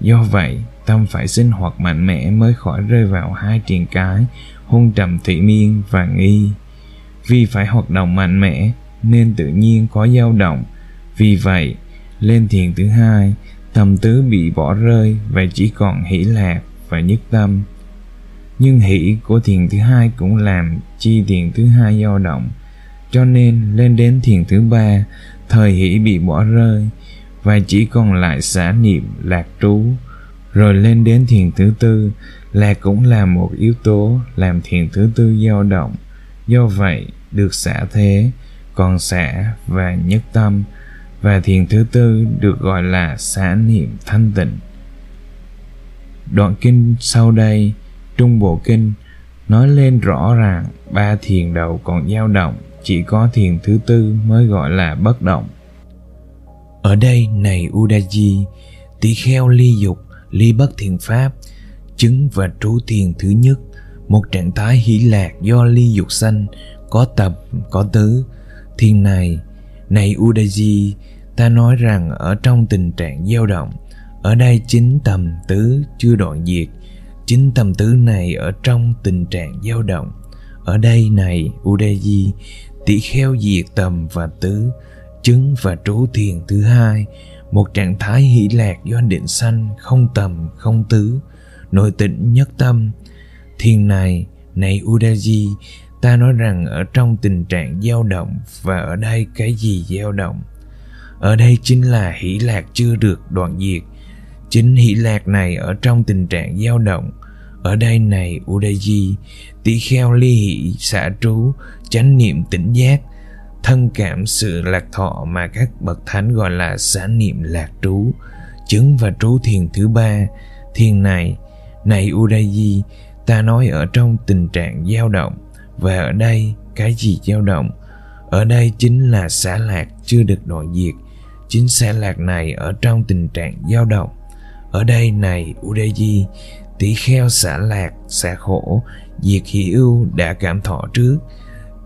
Do vậy, tâm phải sinh hoạt mạnh mẽ mới khỏi rơi vào hai triền cái, hôn trầm thị miên và nghi vì phải hoạt động mạnh mẽ, nên tự nhiên có dao động. Vì vậy, lên thiền thứ hai, tâm tứ bị bỏ rơi và chỉ còn hỷ lạc và nhất tâm. Nhưng hỷ của thiền thứ hai cũng làm chi thiền thứ hai dao động. Cho nên, lên đến thiền thứ ba, thời hỷ bị bỏ rơi và chỉ còn lại xả niệm lạc trú. Rồi lên đến thiền thứ tư là cũng là một yếu tố làm thiền thứ tư dao động do vậy, được xả thế, còn xả và nhất tâm, và thiền thứ tư được gọi là xả niệm thanh tịnh. Đoạn kinh sau đây, trung bộ kinh nói lên rõ ràng ba thiền đầu còn dao động, chỉ có thiền thứ tư mới gọi là bất động. Ở đây này udaji tỷ kheo ly dục, ly bất thiền pháp, chứng và trú thiền thứ nhất một trạng thái hỷ lạc do ly dục sanh có tập, có tứ. Thiên này này udaji, ta nói rằng ở trong tình trạng dao động, ở đây chính tầm tứ chưa đoạn diệt. Chính tầm tứ này ở trong tình trạng dao động. Ở đây này, udaji, tỷ kheo diệt tầm và tứ, chứng và trú thiền thứ hai. Một trạng thái hỷ lạc do định sanh, không tầm, không tứ. Nội tịnh nhất tâm thiền này này udaji ta nói rằng ở trong tình trạng dao động và ở đây cái gì dao động? Ở đây chính là hỷ lạc chưa được đoạn diệt. Chính hỷ lạc này ở trong tình trạng dao động. Ở đây này udaji tỷ kheo ly hỷ xả trú chánh niệm tỉnh giác thân cảm sự lạc thọ mà các bậc thánh gọi là xả niệm lạc trú chứng và trú thiền thứ ba thiền này này Udaji, ta nói ở trong tình trạng dao động, và ở đây cái gì dao động? Ở đây chính là xả lạc chưa được đoạn diệt. Chính xả lạc này ở trong tình trạng dao động. Ở đây này, udayi, tỷ kheo xả lạc xả khổ, diệt hỷ ưu đã cảm thọ trước.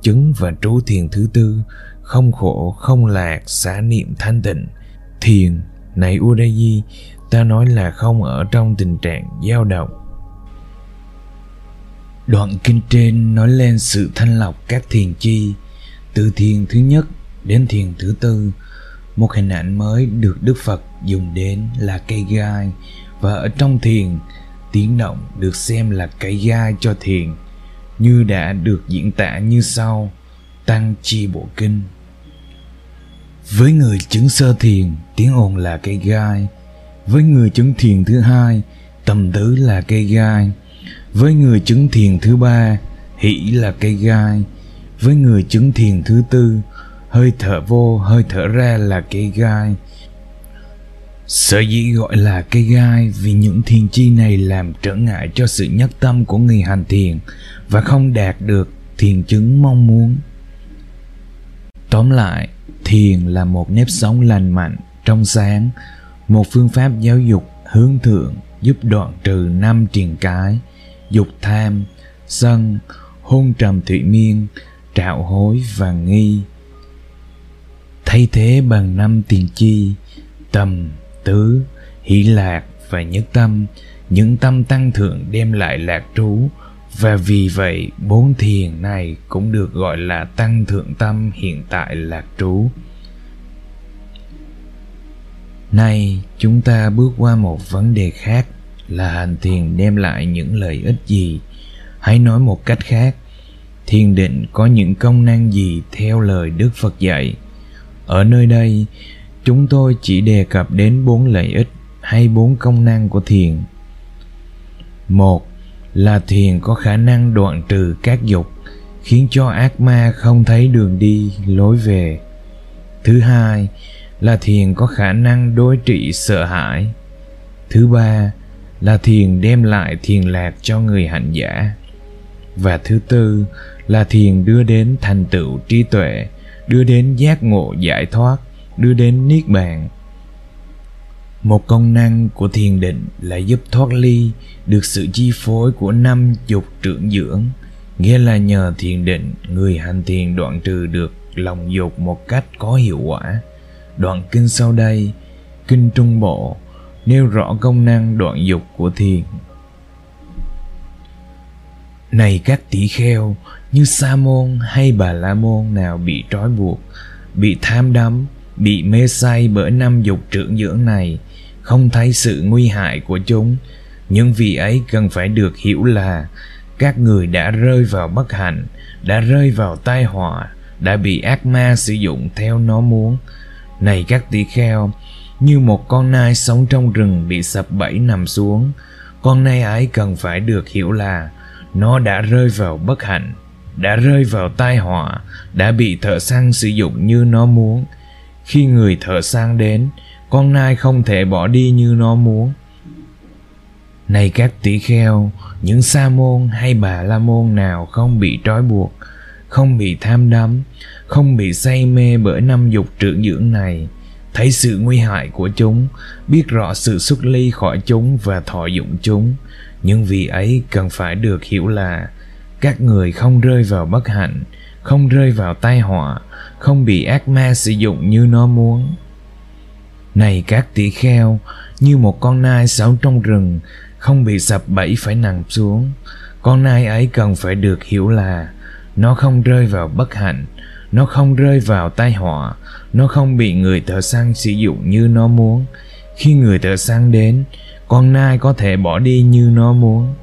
Chứng và trú thiền thứ tư, không khổ, không lạc xả niệm thanh tịnh. Thiền, này udayi, ta nói là không ở trong tình trạng dao động đoạn kinh trên nói lên sự thanh lọc các thiền chi, từ thiền thứ nhất đến thiền thứ tư. Một hình ảnh mới được đức phật dùng đến là cây gai, và ở trong thiền, tiếng động được xem là cây gai cho thiền, như đã được diễn tả như sau. Tăng chi bộ kinh. Với người chứng sơ thiền, tiếng ồn là cây gai. Với người chứng thiền thứ hai tầm tứ là cây gai với người chứng thiền thứ ba, hỷ là cây gai. Với người chứng thiền thứ tư, hơi thở vô, hơi thở ra là cây gai. Sở dĩ gọi là cây gai vì những thiền chi này làm trở ngại cho sự nhất tâm của người hành thiền và không đạt được thiền chứng mong muốn. Tóm lại, thiền là một nếp sống lành mạnh, trong sáng, một phương pháp giáo dục hướng thượng giúp đoạn trừ năm triền cái dục tham, sân, hôn trầm thụy miên trạo hối và nghi. Thay thế bằng năm tiền chi, tầm, tứ, hỷ lạc và nhất tâm. Những tâm tăng thượng đem lại lạc trú và vì vậy bốn thiền này cũng được gọi là tăng thượng tâm hiện tại lạc trú. Nay, chúng ta bước qua một vấn đề khác là hành thiền đem lại những lợi ích gì? Hãy nói một cách khác, thiền định có những công năng gì theo lời đức phật dạy? Ở nơi đây, chúng tôi chỉ đề cập đến bốn lợi ích hay bốn công năng của thiền. Một là thiền có khả năng đoạn trừ các dục, khiến cho ác ma không thấy đường đi, lối về. Thứ hai là thiền có khả năng đối trị sợ hãi. Thứ ba là thiền đem lại thiền lạc cho người hạnh giả và thứ tư là thiền đưa đến thành tựu trí tuệ đưa đến giác ngộ giải thoát đưa đến niết bàn một công năng của thiền định là giúp thoát ly được sự chi phối của năm dục trưởng dưỡng nghĩa là nhờ thiền định người hành thiền đoạn trừ được lòng dục một cách có hiệu quả. Đoạn kinh sau đây, kinh Trung Bộ, nêu rõ công năng đoạn dục của thiền. Này các tỷ kheo, như Sa môn hay Bà La môn nào bị trói buộc, bị tham đắm, bị mê say bởi năm dục trưởng dưỡng này, không thấy sự nguy hại của chúng, nhưng vì ấy cần phải được hiểu là các người đã rơi vào bất hạnh, đã rơi vào tai họa, đã bị ác ma sử dụng theo nó muốn. Này các tỷ kheo, như một con nai sống trong rừng bị sập bẫy nằm xuống, con nai ấy cần phải được hiểu là nó đã rơi vào bất hạnh, đã rơi vào tai họa, đã bị thợ săn sử dụng như nó muốn. Khi người thợ săn đến, con nai không thể bỏ đi như nó muốn. Này các tỷ kheo, những sa môn hay bà la môn nào không bị trói buộc, không bị tham đắm, không bị say mê bởi năm dục trưởng dưỡng này, thấy sự nguy hại của chúng, biết rõ sự xuất ly khỏi chúng và thọ dụng chúng, nhưng vì ấy cần phải được hiểu là các người không rơi vào bất hạnh, không rơi vào tai họa, không bị ác ma sử dụng như nó muốn. Này các tỷ kheo, như một con nai sống trong rừng, không bị sập bẫy phải nằm xuống. Con nai ấy cần phải được hiểu là nó không rơi vào bất hạnh, nó không rơi vào tai họa, nó không bị người thợ săn sử dụng như nó muốn. Khi người thợ săn đến, con nai có thể bỏ đi như nó muốn.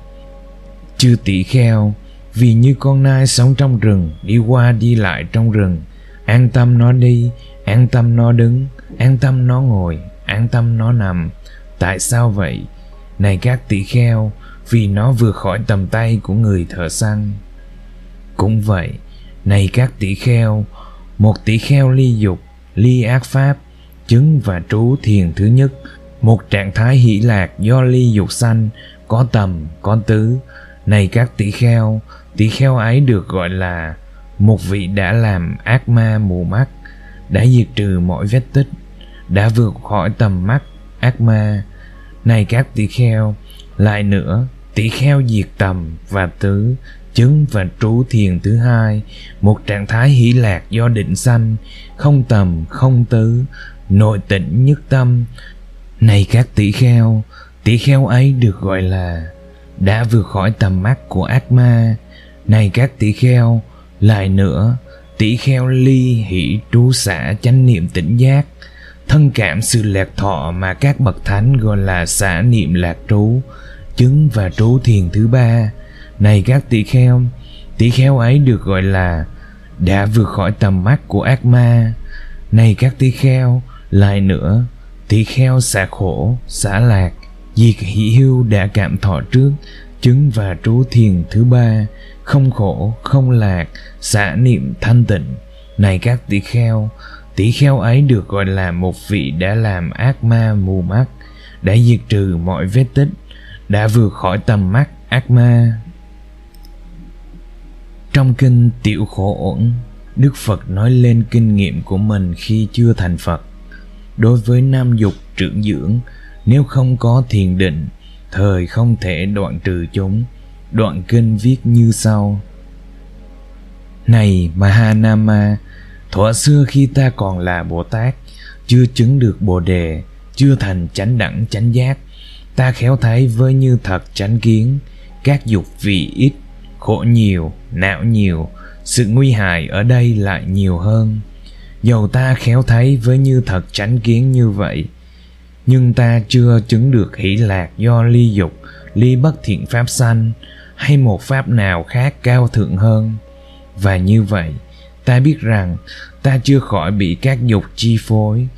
Chư tỷ kheo, vì như con nai sống trong rừng, đi qua đi lại trong rừng, an tâm nó đi, an tâm nó đứng, an tâm nó ngồi, an tâm nó nằm. Tại sao vậy? Này các tỷ kheo, vì nó vượt khỏi tầm tay của người thợ săn. Cũng vậy, này các tỷ kheo, một tỷ kheo ly dục, ly ác pháp, chứng và trú thiền thứ nhất, một trạng thái hỷ lạc do ly dục sanh, có tầm, có tứ. Này các tỷ kheo, tỷ kheo ấy được gọi là một vị đã làm ác ma mù mắt, đã diệt trừ mọi vết tích, đã vượt khỏi tầm mắt ác ma. Này các tỷ kheo, lại nữa, tỷ kheo diệt tầm và tứ, chứng và trú thiền thứ hai, một trạng thái hỷ lạc do định sanh, không tầm, không tứ, nội tịnh nhất tâm. Này các tỷ kheo, tỷ kheo ấy được gọi là đã vượt khỏi tầm mắt của ác ma. Này các tỷ kheo, lại nữa, tỷ kheo ly hỷ trú xả chánh niệm tỉnh giác, thân cảm sự lạc thọ mà các bậc thánh gọi là xả niệm lạc trú, chứng và trú thiền thứ ba này các tỷ kheo tỷ kheo ấy được gọi là đã vượt khỏi tầm mắt của ác ma. Này các tỷ kheo, lại nữa tỷ kheo xả khổ, xả lạc, diệt hỷ hưu đã cảm thọ trước, chứng và trú thiền thứ ba, không khổ, không lạc, xả niệm thanh tịnh. Này các tỷ kheo tỷ kheo ấy được gọi là một vị đã làm ác ma mù mắt, đã diệt trừ mọi vết tích, đã vượt khỏi tầm mắt ác ma trong kinh Tiểu Khổ Ổn, Đức Phật nói lên kinh nghiệm của mình khi chưa thành Phật. Đối với nam dục trưởng dưỡng, nếu không có thiền định, thời không thể đoạn trừ chúng. Đoạn kinh viết như sau. Này Mahanama, thuở xưa khi ta còn là Bồ Tát, chưa chứng được Bồ Đề, chưa thành chánh đẳng chánh giác, ta khéo thấy với như thật chánh kiến, các dục vị ít khổ nhiều, não nhiều, sự nguy hại ở đây lại nhiều hơn. Dầu ta khéo thấy với như thật chánh kiến như vậy, nhưng ta chưa chứng được hỷ lạc do ly dục, ly bất thiện pháp sanh, hay một pháp nào khác cao thượng hơn. Và như vậy, ta biết rằng ta chưa khỏi bị các dục chi phối.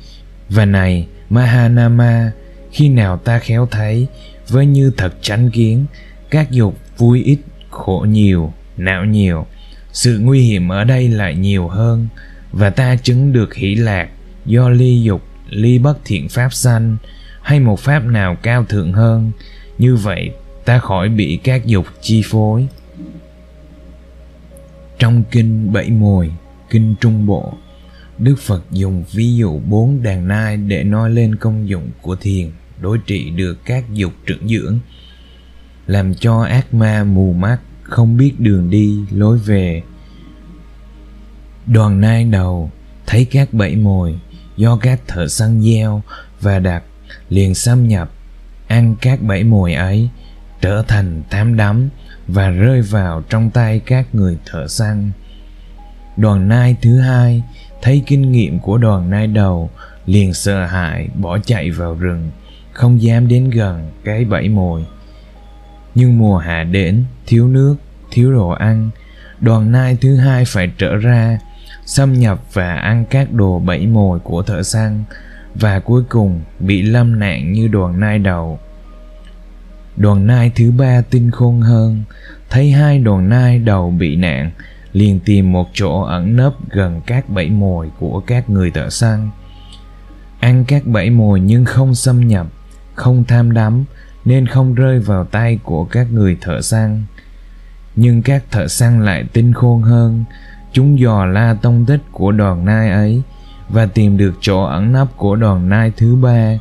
Và này, mahanama, khi nào ta khéo thấy với như thật chánh kiến, các dục vui ít khổ nhiều, não nhiều. Sự nguy hiểm ở đây lại nhiều hơn, và ta chứng được hỷ lạc do ly dục, ly bất thiện pháp sanh, hay một pháp nào cao thượng hơn. Như vậy, ta khỏi bị các dục chi phối. Trong kinh bảy mùi, kinh trung bộ, đức phật dùng ví dụ bốn đàn nai để nói lên công dụng của thiền, đối trị được các dục trưởng dưỡng làm cho ác ma mù mắt, không biết đường đi, lối về. Đoàn nai đầu, thấy các bẫy mồi, do các thợ săn gieo và đặt, liền xâm nhập. Ăn các bẫy mồi ấy, trở thành tám đắm và rơi vào trong tay các người thợ săn. Đoàn nai thứ hai, thấy kinh nghiệm của đoàn nai đầu, liền sợ hãi, bỏ chạy vào rừng, không dám đến gần cái bẫy mồi nhưng mùa hạ đến, thiếu nước, thiếu đồ ăn. Đoàn nai thứ hai phải trở ra, xâm nhập và ăn các đồ bẫy mồi của thợ săn, và cuối cùng bị lâm nạn như đoàn nai đầu. Đoàn nai thứ ba tinh khôn hơn, thấy hai đoàn nai đầu bị nạn, liền tìm một chỗ ẩn nấp gần các bẫy mồi của các người thợ săn. Ăn các bẫy mồi nhưng không xâm nhập, không tham đắm nên không rơi vào tay của các người thợ săn. Nhưng các thợ săn lại tinh khôn hơn, chúng dò la tông tích của đoàn nai ấy và tìm được chỗ ẩn nấp của đoàn nai thứ ba.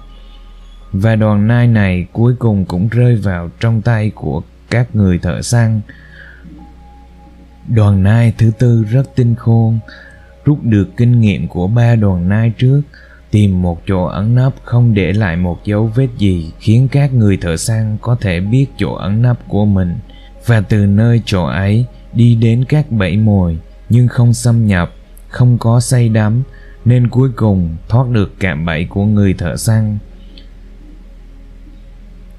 Và đoàn nai này cuối cùng cũng rơi vào trong tay của các người thợ săn. Đoàn nai thứ tư rất tinh khôn, rút được kinh nghiệm của ba đoàn nai trước tìm một chỗ ẩn nấp không để lại một dấu vết gì khiến các người thợ săn có thể biết chỗ ẩn nấp của mình. Và từ nơi chỗ ấy đi đến các bẫy mồi, nhưng không xâm nhập, không có say đắm, nên cuối cùng thoát được cạm bẫy của người thợ săn.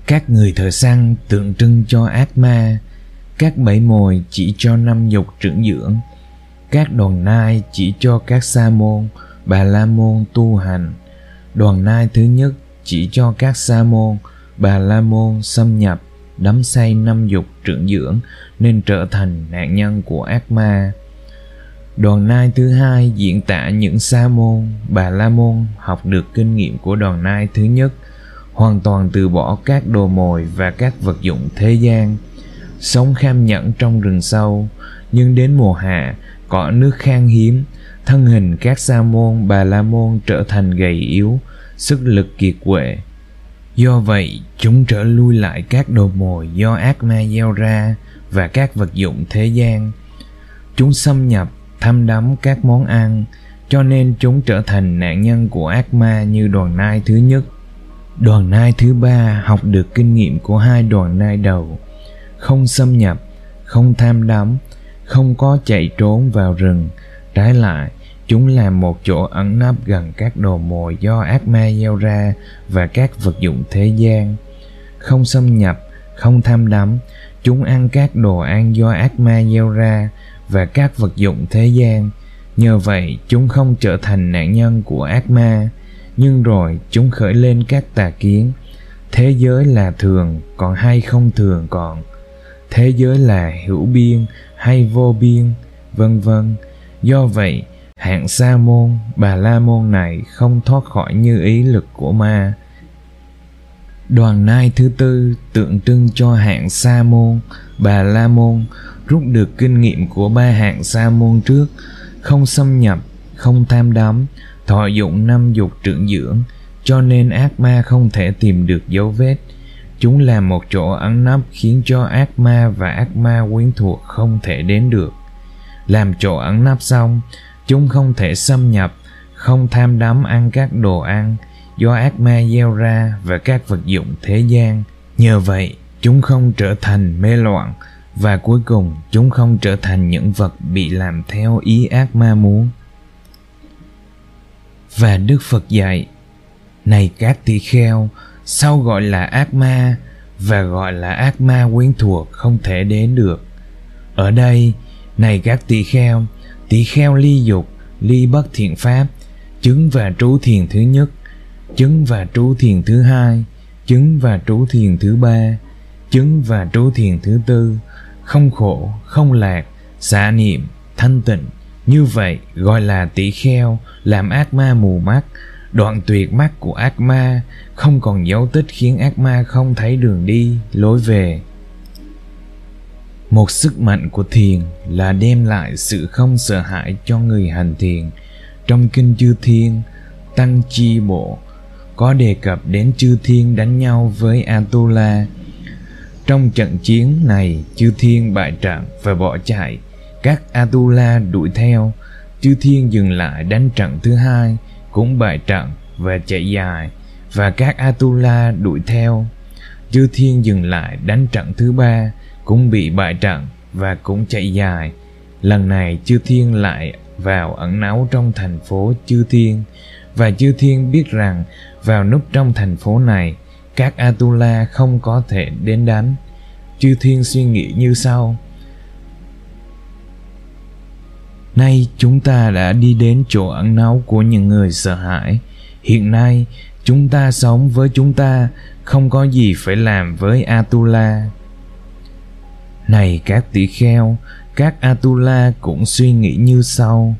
Các người thợ săn tượng trưng cho ác ma. Các bẫy mồi chỉ cho năm dục trưởng dưỡng. Các đoàn nai chỉ cho các sa môn bà la môn tu hành. Đoàn nai thứ nhất chỉ cho các sa môn. Bà la môn xâm nhập, đắm say năm dục trưởng dưỡng, nên trở thành nạn nhân của ác ma. Đoàn nai thứ hai diễn tả những sa môn. Bà la môn học được kinh nghiệm của đoàn nai thứ nhất, hoàn toàn từ bỏ các đồ mồi và các vật dụng thế gian. Sống kham nhẫn trong rừng sâu, nhưng đến mùa hạ có nước khan hiếm thân hình các sa môn, bà la môn trở thành gầy yếu, sức lực kiệt quệ. Do vậy, chúng trở lui lại các đồ mồi do ác ma gieo ra và các vật dụng thế gian. Chúng xâm nhập, thăm đắm các món ăn, cho nên chúng trở thành nạn nhân của ác ma như đoàn nai thứ nhất. Đoàn nai thứ ba học được kinh nghiệm của hai đoàn nai đầu. Không xâm nhập, không tham đắm, không có chạy trốn vào rừng, trái lại chúng là một chỗ ẩn nấp gần các đồ mồi do ác ma gieo ra và các vật dụng thế gian. Không xâm nhập, không tham đắm, chúng ăn các đồ ăn do ác ma gieo ra và các vật dụng thế gian. Nhờ vậy, chúng không trở thành nạn nhân của ác ma, nhưng rồi chúng khởi lên các tà kiến. Thế giới là thường, còn hay không thường còn. Thế giới là hữu biên hay vô biên, vân vân. Do vậy hạng sa môn, bà la môn này không thoát khỏi như ý lực của ma. Đoàn nai thứ tư tượng trưng cho hạng sa môn, bà la môn, rút được kinh nghiệm của ba hạng sa môn trước, không xâm nhập, không tham đắm, thọ dụng năm dục trưởng dưỡng, cho nên ác ma không thể tìm được dấu vết. Chúng làm một chỗ ẩn nấp khiến cho ác ma và ác ma quyến thuộc không thể đến được. Làm chỗ ẩn nấp xong chúng không thể xâm nhập, không tham đắm ăn các đồ ăn do ác ma gieo ra và các vật dụng thế gian. Nhờ vậy, chúng không trở thành mê loạn và cuối cùng chúng không trở thành những vật bị làm theo ý ác ma muốn. Và đức phật dạy, này các tỳ kheo sau gọi là ác ma và gọi là ác ma quyến thuộc không thể đến được? Ở đây, này các tỳ kheo tỳ kheo ly dục, ly bất thiện pháp, chứng và trú thiền thứ nhất, chứng và trú thiền thứ hai, chứng và trú thiền thứ ba, chứng và trú thiền thứ tư. Không khổ, không lạc, xả niệm, thanh tịnh. Như vậy gọi là tỷ kheo, làm ác ma mù mắt, đoạn tuyệt mắt của ác ma, không còn dấu tích khiến ác ma không thấy đường đi, lối về một sức mạnh của thiền là đem lại sự không sợ hãi cho người hành thiền. Trong kinh chư thiên, tăng chi bộ có đề cập đến chư thiên đánh nhau với atula. Trong trận chiến này, chư thiên bại trận và bỏ chạy. Các atula đuổi theo, chư thiên dừng lại đánh trận thứ hai, cũng bại trận và chạy dài, và các Atula đuổi theo. Chư thiên dừng lại đánh trận thứ ba cũng bị bại trận và cũng chạy dài. Lần này chư thiên lại vào ẩn náu trong thành phố chư thiên. Và chư thiên biết rằng vào núp trong thành phố này, các Atula không có thể đến đánh. Chư thiên suy nghĩ như sau. Nay chúng ta đã đi đến chỗ ẩn náu của những người sợ hãi. Hiện nay, chúng ta sống với chúng ta, không có gì phải làm với atula này các tỷ kheo, các atula cũng suy nghĩ như sau.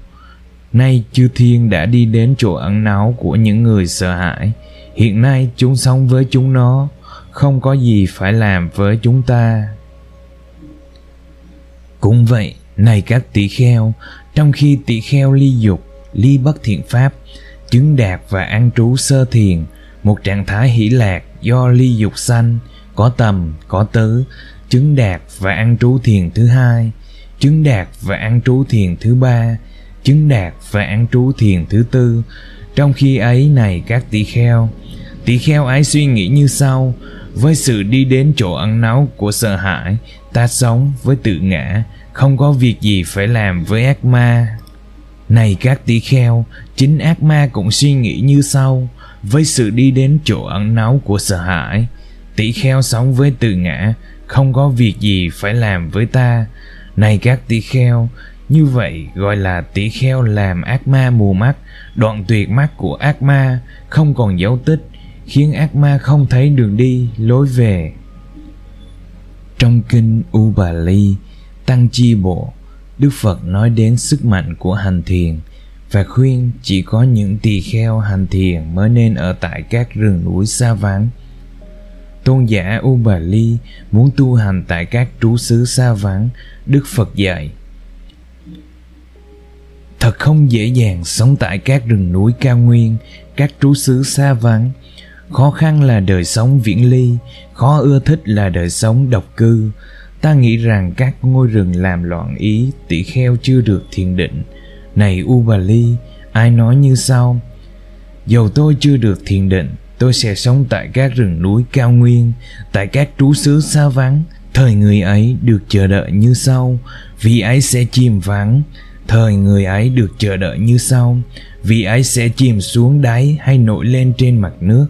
Nay chư thiên đã đi đến chỗ ẩn náu của những người sợ hãi. Hiện nay chúng sống với chúng nó, không có gì phải làm với chúng ta. Cũng vậy, này các tỷ kheo, trong khi tỷ kheo ly dục, ly bất thiện pháp, chứng đạt và an trú sơ thiền, một trạng thái hỷ lạc do ly dục sanh, có tầm, có tứ chứng đạt và an trú thiền thứ hai, chứng đạt và an trú thiền thứ ba, chứng đạt và an trú thiền thứ tư. Trong khi ấy này các tỷ kheo tỷ kheo ấy suy nghĩ như sau, với sự đi đến chỗ ăn náu của sợ hãi, ta sống với tự ngã, không có việc gì phải làm với ác ma. Này các tỷ kheo, chính ác ma cũng suy nghĩ như sau, với sự đi đến chỗ ẩn náu của sợ hãi tỷ kheo sống với tự ngã không có việc gì phải làm với ta này các tỷ kheo, như vậy gọi là tỷ kheo làm ác ma mù mắt, đoạn tuyệt mắt của ác ma, không còn dấu tích, khiến ác ma không thấy đường đi, lối về trong kinh Ubali, Tăng Chi Bộ, Đức Phật nói đến sức mạnh của hành thiền và khuyên chỉ có những tỳ kheo hành thiền mới nên ở tại các rừng núi xa vắng. Tôn giả Ubali muốn tu hành tại các trú xứ xa vắng, Đức Phật dạy. Thật không dễ dàng sống tại các rừng núi cao nguyên, các trú xứ xa vắng. Khó khăn là đời sống viễn ly, khó ưa thích là đời sống độc cư. Ta nghĩ rằng các ngôi rừng làm loạn ý tỷ kheo chưa được thiền định – này Ubali, ai nói như sau? Dầu tôi chưa được thiền định, tôi sẽ sống tại các rừng núi cao nguyên, tại các trú xứ xa vắng. Thời người ấy được chờ đợi như sau, vì ấy sẽ chìm vắng. Thời người ấy được chờ đợi như sau, vì ấy sẽ chìm xuống đáy hay nổi lên trên mặt nước.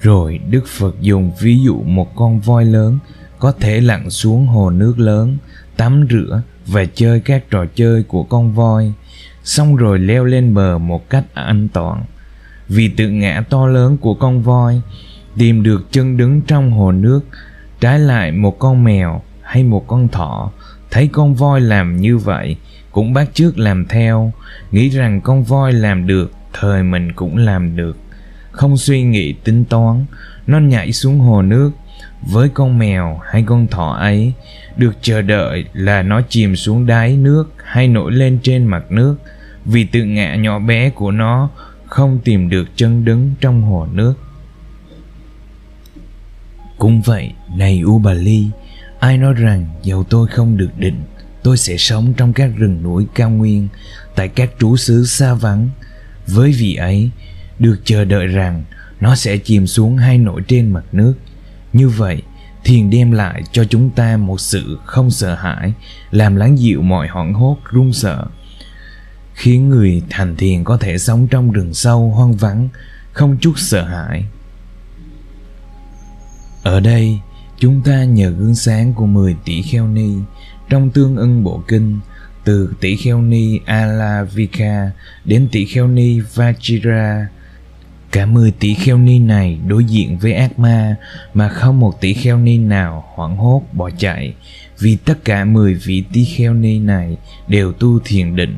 Rồi Đức Phật dùng ví dụ một con voi lớn có thể lặn xuống hồ nước lớn, tắm rửa và chơi các trò chơi của con voi xong rồi leo lên bờ một cách an toàn vì tự ngã to lớn của con voi, tìm được chân đứng trong hồ nước, trái lại một con mèo hay một con thỏ. Thấy con voi làm như vậy, cũng bắt chước làm theo. Nghĩ rằng con voi làm được, thời mình cũng làm được. Không suy nghĩ tính toán, nó nhảy xuống hồ nước. Với con mèo hay con thỏ ấy, được chờ đợi là nó chìm xuống đáy nước hay nổi lên trên mặt nước. Vì tự ngã nhỏ bé của nó không tìm được chân đứng trong hồ nước. Cũng vậy, này ubali, ai nói rằng dầu tôi không được định, tôi sẽ sống trong các rừng núi cao nguyên, tại các trú xứ xa vắng. Với vị ấy, được chờ đợi rằng nó sẽ chìm xuống hay nổi trên mặt nước. Như vậy, thiền đem lại cho chúng ta một sự không sợ hãi, làm lắng dịu mọi hoảng hốt, run sợ khiến người thành thiền có thể sống trong rừng sâu, hoang vắng, không chút sợ hãi ở đây, chúng ta nhờ gương sáng của 10 tỷ kheo ni trong tương ưng bộ kinh, từ tỷ kheo ni Alavika đến tỷ kheo ni Vajira Cả 10 tỷ kheo ni này đối diện với ác ma mà không một tỷ kheo ni nào hoảng hốt bỏ chạy, vì tất cả 10 vị tỷ kheo ni này đều tu thiền định.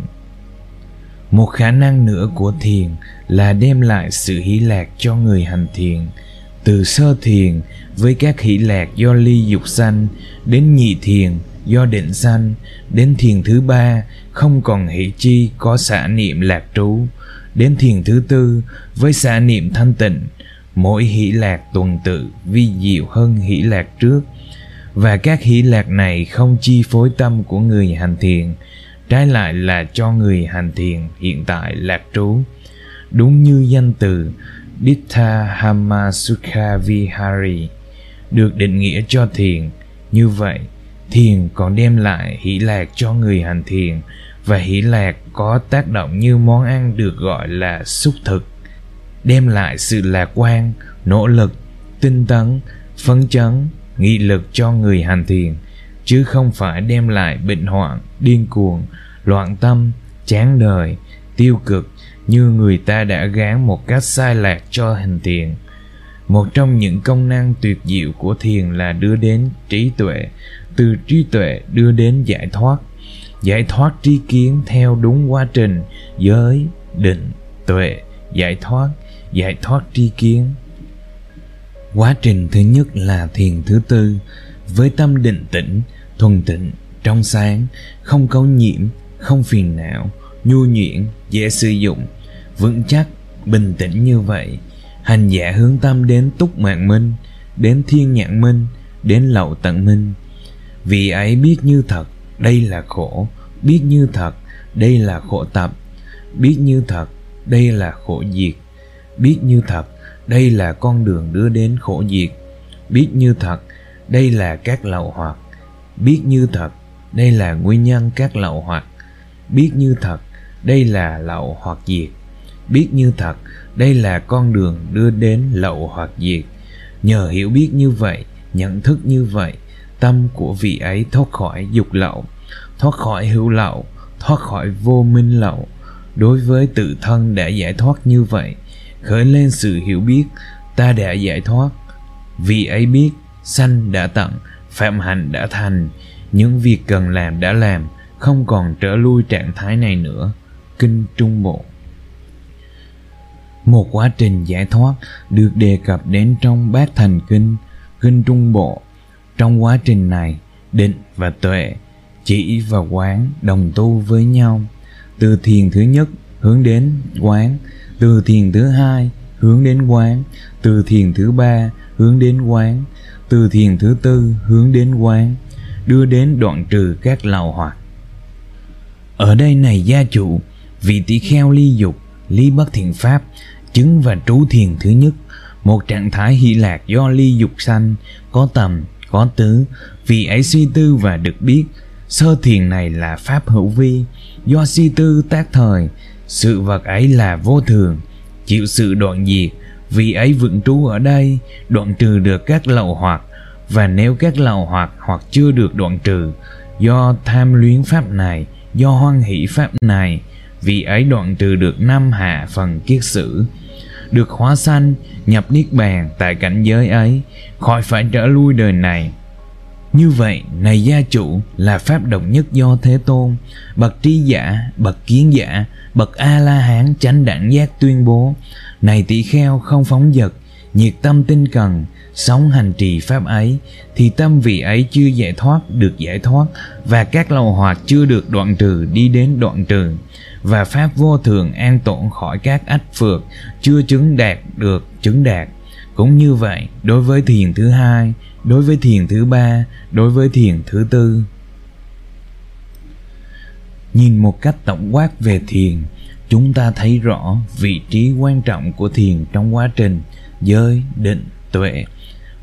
Một khả năng nữa của thiền là đem lại sự hỷ lạc cho người hành thiền. Từ sơ thiền với các hỷ lạc do ly dục sanh, đến nhị thiền do định sanh, đến thiền thứ ba không còn hỷ chi có xả niệm lạc trú, đến thiền thứ tư với xả niệm thanh tịnh, mỗi hỷ lạc tuần tự vi diệu hơn hỷ lạc trước và các hỷ lạc này không chi phối tâm của người hành thiền trái lại là cho người hành thiền hiện tại lạc trú. Đúng như danh từ Ditta Hamasukha Vihari được định nghĩa cho thiền, như vậy, thiền còn đem lại hỷ lạc cho người hành thiền và hỷ lạc có tác động như món ăn được gọi là xúc thực, đem lại sự lạc quan, nỗ lực, tinh tấn, phấn chấn, nghị lực cho người hành thiền chứ không phải đem lại bệnh hoạn, điên cuồng, loạn tâm, chán đời, tiêu cực như người ta đã gán một cách sai lạc cho hình thiền một trong những công năng tuyệt diệu của thiền là đưa đến trí tuệ, từ trí tuệ đưa đến giải thoát. Giải thoát tri kiến theo đúng quá trình giới định tuệ, giải thoát giải thoát tri kiến. Quá trình thứ nhất là thiền thứ tư, với tâm định tĩnh thuần tịnh, trong sáng, không cấu nhiễm, không phiền não, nhu nhuyễn, dễ sử dụng, vững chắc, bình tĩnh như vậy. Hành giả hướng tâm đến túc mạng minh, đến thiên nhãn minh, đến lậu tận minh. Vì ấy biết như thật, đây là khổ. Biết như thật, đây là khổ tập. Biết như thật, đây là khổ diệt. Biết như thật, đây là con đường đưa đến khổ diệt. Biết như thật, đây là các lậu hoặc biết như thật, đây là nguyên nhân các lậu hoặc. Biết như thật, đây là lậu hoặc diệt. Biết như thật, đây là con đường đưa đến lậu hoặc diệt. Nhờ hiểu biết như vậy, nhận thức như vậy, tâm của vị ấy thoát khỏi dục lậu, thoát khỏi hữu lậu, thoát khỏi vô minh lậu. Đối với tự thân đã giải thoát như vậy, khởi lên sự hiểu biết, ta đã giải thoát. Vì ấy biết, sanh đã tận phạm hạnh đã thành. Những việc cần làm đã làm, không còn trở lui trạng thái này nữa. Kinh trung bộ. Một quá trình giải thoát được đề cập đến trong bát thành kinh kinh trung bộ. Trong quá trình này, định và tuệ, chỉ và quán đồng tu với nhau. Từ thiền thứ nhất hướng đến quán, từ thiền thứ hai hướng đến quán, từ thiền thứ ba hướng đến quán từ thiền thứ tư hướng đến quán, đưa đến đoạn trừ các lầu hoạt. ở đây này gia chủ, vị tỷ kheo ly dục, ly bất thiện pháp, chứng và trú thiền thứ nhất, một trạng thái hy lạc do ly dục sanh, có tầm, có tứ vì ấy suy tư và được biết, sơ thiền này là pháp hữu vi do suy tư tác thời, sự vật ấy là vô thường, chịu sự đoạn diệt vì ấy vững trú ở đây, đoạn trừ được các lậu hoặc, và nếu các lậu hoặc hoặc chưa được đoạn trừ, do tham luyến pháp này, do hoan hỷ pháp này, vì ấy đoạn trừ được năm hạ phần kiết sử, được hóa sanh, nhập niết bàn tại cảnh giới ấy, khỏi phải trở lui đời này. Như vậy, này gia chủ là pháp độc nhất do thế tôn, bậc trí giả, bậc kiến giả, bậc a la hán chánh đẳng giác tuyên bố này tỷ kheo không phóng dật nhiệt tâm tinh cần, sống hành trì pháp ấy, thì tâm vị ấy chưa giải thoát, được giải thoát, và các lầu hoạt chưa được đoạn trừ, đi đến đoạn trừ. Và pháp vô thường an tổn khỏi các ách phược, chưa chứng đạt được chứng đạt. Cũng như vậy, đối với thiền thứ hai, đối với thiền thứ ba, đối với thiền thứ tư. Nhìn một cách tổng quát về thiền chúng ta thấy rõ vị trí quan trọng của thiền trong quá trình giới, định, tuệ.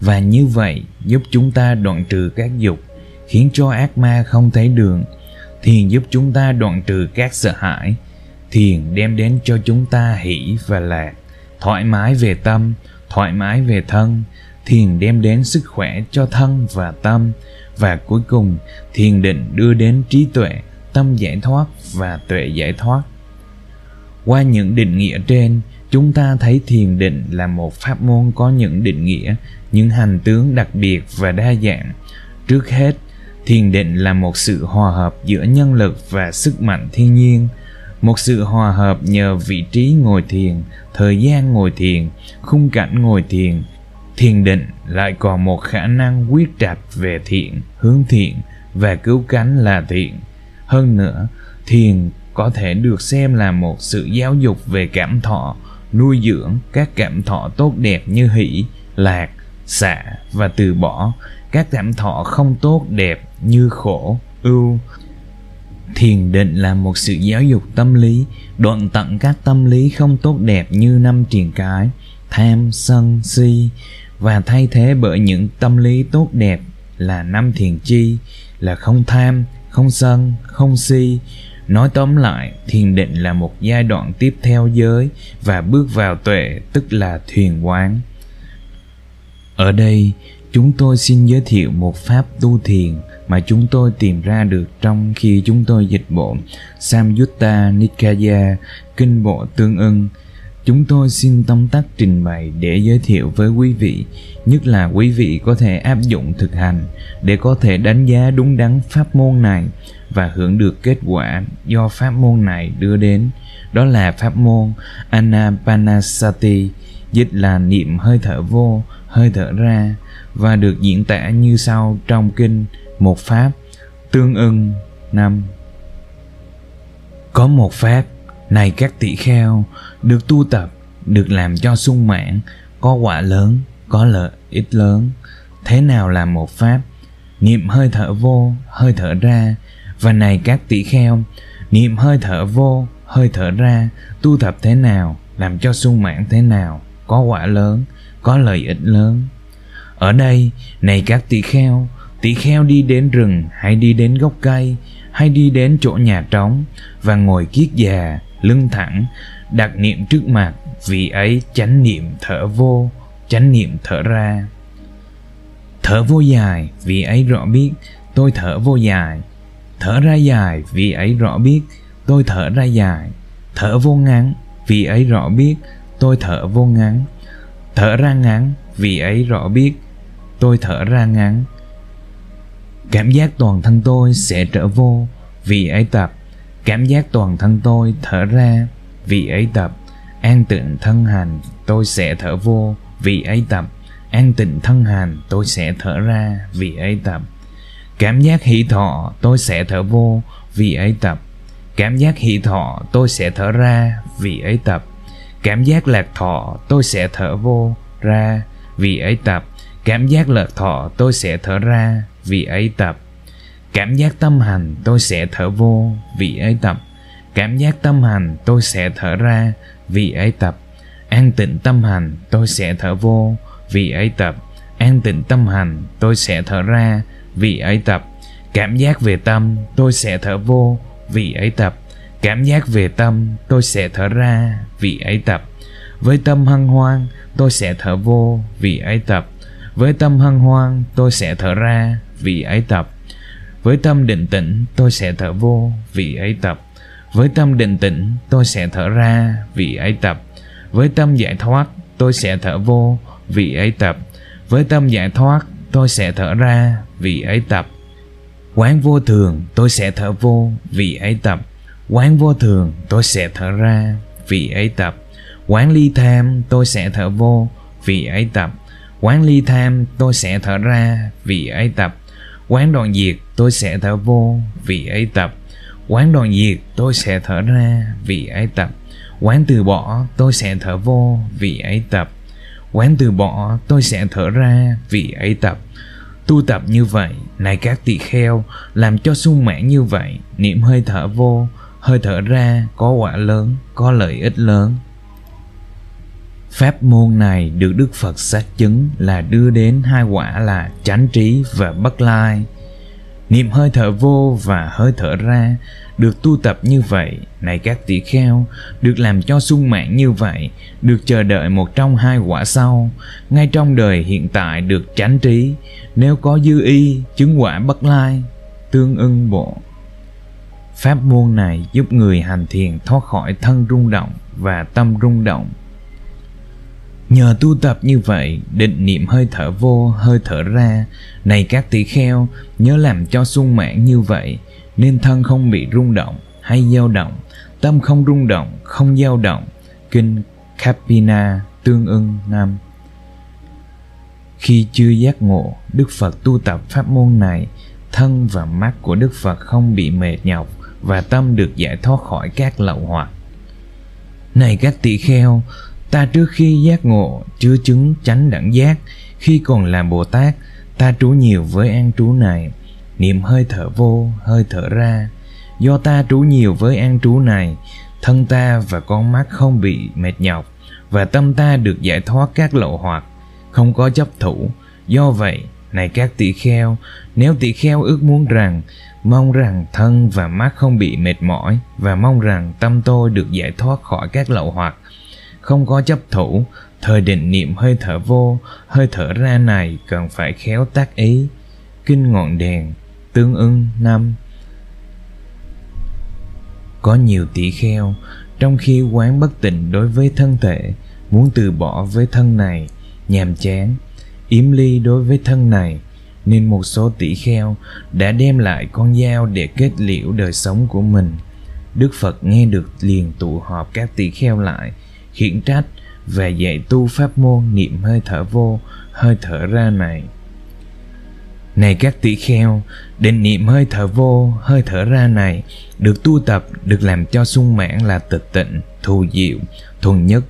Và như vậy giúp chúng ta đoạn trừ các dục, khiến cho ác ma không thấy đường. Thiền giúp chúng ta đoạn trừ các sợ hãi. Thiền đem đến cho chúng ta hỷ và lạc, thoải mái về tâm, thoải mái về thân. Thiền đem đến sức khỏe cho thân và tâm. Và cuối cùng, thiền định đưa đến trí tuệ, tâm giải thoát và tuệ giải thoát qua những định nghĩa trên, chúng ta thấy thiền định là một pháp môn có những định nghĩa, những hành tướng đặc biệt và đa dạng. Trước hết, thiền định là một sự hòa hợp giữa nhân lực và sức mạnh thiên nhiên. Một sự hòa hợp nhờ vị trí ngồi thiền, thời gian ngồi thiền, khung cảnh ngồi thiền. Thiền định lại còn một khả năng quyết trạch về thiện, hướng thiện và cứu cánh là thiện. Hơn nữa, thiền có thể được xem là một sự giáo dục về cảm thọ, nuôi dưỡng các cảm thọ tốt đẹp như hỷ, lạc xả và từ bỏ. Các cảm thọ không tốt đẹp như khổ, ưu. Thiền định là một sự giáo dục tâm lý, đoạn tận các tâm lý không tốt đẹp như năm triền cái, tham, sân, si. Và thay thế bởi những tâm lý tốt đẹp là năm thiền chi, là không tham, không sân, không si nói tóm lại thiền định là một giai đoạn tiếp theo giới và bước vào tuệ tức là thuyền quán ở đây chúng tôi xin giới thiệu một pháp tu thiền mà chúng tôi tìm ra được trong khi chúng tôi dịch bộ Samyutta Nikaya, kinh bộ tương ưng. Chúng tôi xin tóm tắt trình bày để giới thiệu với quý vị, nhất là quý vị có thể áp dụng thực hành để có thể đánh giá đúng đắn pháp môn này và hưởng được kết quả do pháp môn này đưa đến. Đó là pháp môn Anapanasati, dịch là niệm hơi thở vô, hơi thở ra và được diễn tả như sau trong kinh một pháp tương ưng năm có một pháp này các tỷ kheo, được tu tập, được làm cho sung mãn, có quả lớn, có lợi ích lớn. Thế nào là một pháp? Niệm hơi thở vô, hơi thở ra. Và này các tỷ kheo, niệm hơi thở vô, hơi thở ra, tu tập thế nào, làm cho sung mãn thế nào, có quả lớn, có lợi ích lớn. Ở đây, này các tỷ kheo tỷ kheo đi đến rừng, hay đi đến gốc cây, hay đi đến chỗ nhà trống, và ngồi kiết già lưng thẳng, đặt niệm trước mặt, vì ấy chánh niệm thở vô, chánh niệm thở ra. Thở vô dài, vì ấy rõ biết, tôi thở vô dài. Thở ra dài, vì ấy rõ biết, tôi thở ra dài. Thở vô ngắn, vì ấy rõ biết, tôi thở vô ngắn. Thở ra ngắn, vì ấy rõ biết, tôi thở ra ngắn. Cảm giác toàn thân tôi sẽ trở vô, vì ấy tập cảm giác toàn thân tôi thở ra, vì ấy tập. An tịnh thân hành tôi sẽ thở vô, vì ấy tập. An tịnh thân hành tôi sẽ thở ra, vì ấy tập. Cảm giác hỷ thọ, tôi sẽ thở vô, vì ấy tập. Cảm giác hỷ thọ, tôi sẽ thở ra, vì ấy tập. Cảm giác lạc thọ, tôi sẽ thở vô, ra, vì ấy tập. Cảm giác lạc thọ, tôi sẽ thở ra, vì ấy tập cảm giác tâm hành tôi sẽ thở vô vì ấy tập. Cảm giác tâm hành tôi sẽ thở ra vì ấy tập. An tịnh tâm hành tôi sẽ thở vô vì ấy tập. An tịnh tâm hành tôi sẽ thở ra vì ấy tập. Cảm giác về tâm tôi sẽ thở vô vì ấy tập. Cảm giác về tâm tôi sẽ thở ra vì ấy tập. Với tâm hân hoan tôi sẽ thở vô vì ấy tập. Với tâm hân hoan tôi sẽ thở ra vì ấy tập với tâm định tĩnh, tôi sẽ thở vô vì ấy tập. Với tâm định tĩnh, tôi sẽ thở ra vì ấy tập. Với tâm giải thoát, tôi sẽ thở vô vì ấy tập. Với tâm giải thoát, tôi sẽ thở ra vì ấy tập. Quán vô thường, tôi sẽ thở vô vì ấy tập. Quán vô thường, tôi sẽ thở ra vì ấy tập. Quán ly tham, tôi sẽ thở vô vì ấy tập. Quán ly tham, tôi sẽ thở ra vì ấy tập quán đoàn diệt, tôi sẽ thở vô vì ấy tập. Quán đoàn diệt, tôi sẽ thở ra vì ấy tập. Quán từ bỏ, tôi sẽ thở vô vì ấy tập. Quán từ bỏ, tôi sẽ thở ra vì ấy tập. Tu tập như vậy, này các tỳ kheo, làm cho sung mãn như vậy, niệm hơi thở vô, hơi thở ra có quả lớn, có lợi ích lớn. Pháp môn này được Đức Phật xác chứng là đưa đến hai quả là chánh trí và bất lai. Niệm hơi thở vô và hơi thở ra được tu tập như vậy, này các tỷ kheo, được làm cho sung mãn như vậy, được chờ đợi một trong hai quả sau, ngay trong đời hiện tại được chánh trí, nếu có dư y, chứng quả bất lai, tương ưng bộ. Pháp môn này giúp người hành thiền thoát khỏi thân rung động và tâm rung động Nhờ tu tập như vậy, định niệm hơi thở vô, hơi thở ra. Này các tỳ kheo, nhớ làm cho sung mãn như vậy, nên thân không bị rung động hay dao động, tâm không rung động, không dao động. Kinh Kapina tương ưng năm Khi chưa giác ngộ, Đức Phật tu tập pháp môn này, thân và mắt của Đức Phật không bị mệt nhọc và tâm được giải thoát khỏi các lậu hoặc. Này các tỳ kheo, ta trước khi giác ngộ chưa chứng chánh đẳng giác, khi còn là bồ tát, ta trú nhiều với an trú này. Niệm hơi thở vô, hơi thở ra. Do ta trú nhiều với an trú này, thân ta và con mắt không bị mệt nhọc, và tâm ta được giải thoát các lậu hoặc, không có chấp thủ. Do vậy, này các tỷ kheo, nếu tỷ kheo ước muốn rằng, mong rằng thân và mắt không bị mệt mỏi, và mong rằng tâm tôi được giải thoát khỏi các lậu hoặc không có chấp thủ. Thời định niệm hơi thở vô, hơi thở ra này cần phải khéo tác ý. Kinh ngọn đèn, tương ưng, năm. Có nhiều tỷ kheo, trong khi quán bất tịnh đối với thân thể, muốn từ bỏ với thân này, nhàm chán, yếm ly đối với thân này, nên một số tỷ kheo đã đem lại con dao để kết liễu đời sống của mình. Đức phật nghe được liền tụ họp các tỷ kheo lại khiển trách, và dạy tu pháp môn, niệm hơi thở vô, hơi thở ra này. Này các tỷ kheo, định niệm hơi thở vô, hơi thở ra này được tu tập, được làm cho sung mãn là tịch tịnh, thù diệu, thuần nhất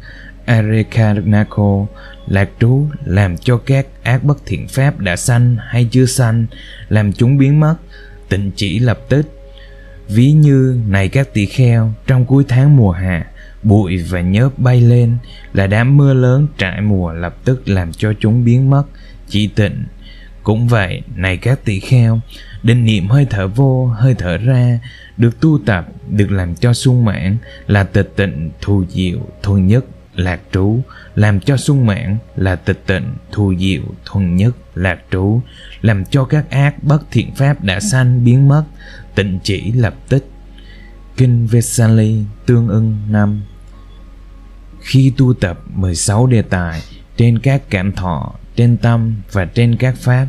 arekanako lạc trú, làm cho các ác bất thiện pháp đã sanh hay chưa sanh, làm chúng biến mất, tịnh chỉ lập tức. Ví như, này các tỷ kheo, trong cuối tháng mùa hạ bụi và nhớp bay lên, là đám mưa lớn trải mùa lập tức làm cho chúng biến mất. Chỉ tịnh. Cũng vậy, này các tỷ kheo, định niệm hơi thở vô, hơi thở ra, được tu tập, được làm cho sung mãn, là tịch tịnh, thù diệu, thuần nhất, lạc trú. Làm cho sung mãn, là tịch tịnh, thù diệu, thuần nhất, lạc trú. Làm cho các ác bất thiện pháp đã sanh biến mất, tịnh chỉ lập tức. Kinh Vesali tương ưng năm khi tu tập 16 đề tài trên các cảm thọ trên tâm và trên các pháp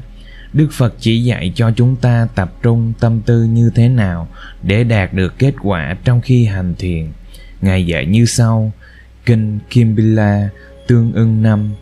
đức phật chỉ dạy cho chúng ta tập trung tâm tư như thế nào để đạt được kết quả trong khi hành thiền ngài dạy như sau kinh kimbila tương ưng năm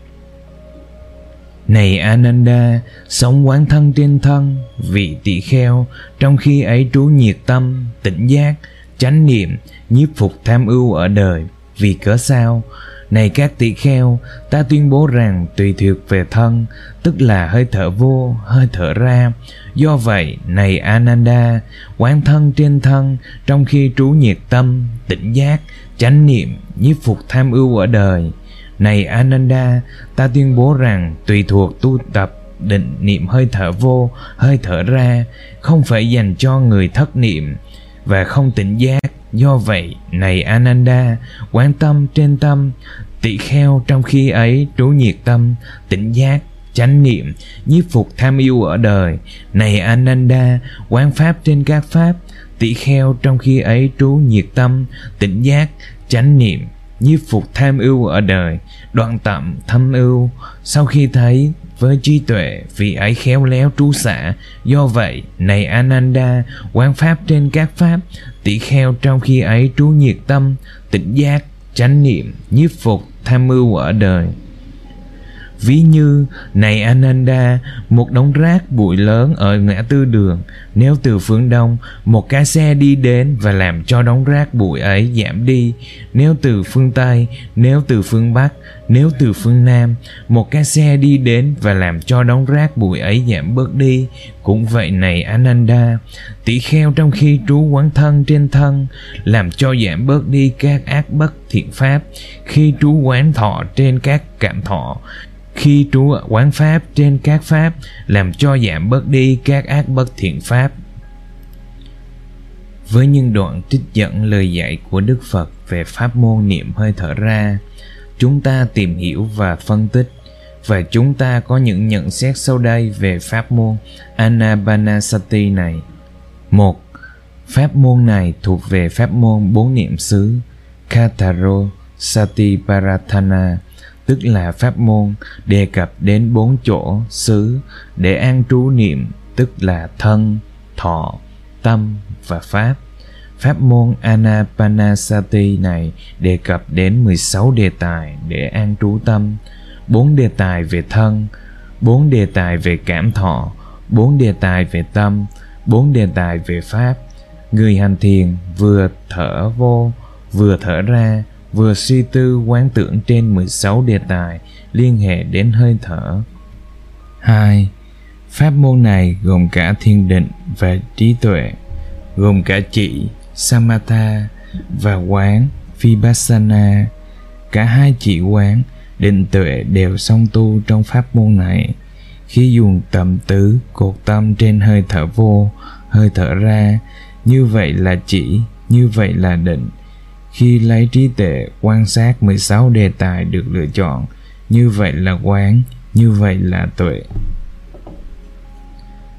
này Ananda, sống quán thân trên thân, vị tỳ kheo, trong khi ấy trú nhiệt tâm, tỉnh giác, chánh niệm, nhiếp phục tham ưu ở đời. Vì cớ sao? Này các tỷ kheo, ta tuyên bố rằng tùy thuộc về thân, tức là hơi thở vô, hơi thở ra. Do vậy, này Ananda, quán thân trên thân, trong khi trú nhiệt tâm, tỉnh giác, chánh niệm, nhiếp phục tham ưu ở đời. Này Ananda, ta tuyên bố rằng tùy thuộc tu tập định niệm hơi thở vô, hơi thở ra, không phải dành cho người thất niệm và không tỉnh giác do vậy, này ananda, quan tâm trên tâm, tỳ kheo trong khi ấy trú nhiệt tâm, tỉnh giác, chánh niệm, nhiếp phục tham yêu ở đời. Này ananda quán pháp trên các pháp tỷ kheo trong khi ấy trú nhiệt tâm, tỉnh giác, chánh niệm, nhiếp phục tham ưu ở đời. Đoạn tạm thâm ưu, sau khi thấy với trí tuệ vì ấy khéo léo trú xả. Do vậy, này ananda, quán pháp trên các pháp tỷ kheo trong khi ấy trú nhiệt tâm, tỉnh giác, chánh niệm, nhiếp phục, tham mưu ở đời ví như, này Ananda, một đống rác bụi lớn ở ngã tư đường. Nếu từ phương đông, một cái xe đi đến và làm cho đống rác bụi ấy giảm đi. Nếu từ phương tây, nếu từ phương bắc, nếu từ phương nam, một cái xe đi đến và làm cho đống rác bụi ấy giảm bớt đi. Cũng vậy này Ananda, tỷ kheo trong khi trú quán thân trên thân, làm cho giảm bớt đi các ác bất thiện pháp. Khi trú quán thọ trên các cảm thọ khi trú quán pháp trên các pháp, làm cho giảm bớt đi các ác bất thiện pháp với những đoạn trích dẫn lời dạy của đức phật về pháp môn niệm hơi thở ra, chúng ta tìm hiểu và phân tích, và chúng ta có những nhận xét sau đây về pháp môn Anapanasati này. một, Pháp môn này thuộc về pháp môn bốn niệm xứ Kataro Satiparatthana tức là pháp môn đề cập đến bốn chỗ xứ để an trú niệm tức là thân, thọ, tâm và pháp. Pháp môn Anapanasati này đề cập đến 16 đề tài để an trú tâm, bốn đề tài về thân, bốn đề tài về cảm thọ, bốn đề tài về tâm, bốn đề tài về pháp. Người hành thiền vừa thở vô, vừa thở ra, vừa suy tư quán tưởng trên 16 đề tài liên hệ đến hơi thở. 2. Pháp môn này gồm cả thiên định và trí tuệ. gồm cả chỉ Samatha và quán Vipassana. Cả hai chỉ quán định tuệ đều song tu trong pháp môn này. Khi dùng tầm tứ cột tâm trên hơi thở vô, hơi thở ra, như vậy là chỉ, như vậy là định. Khi lấy trí tuệ quan sát 16 đề tài được lựa chọn, như vậy là quán, như vậy là tuệ.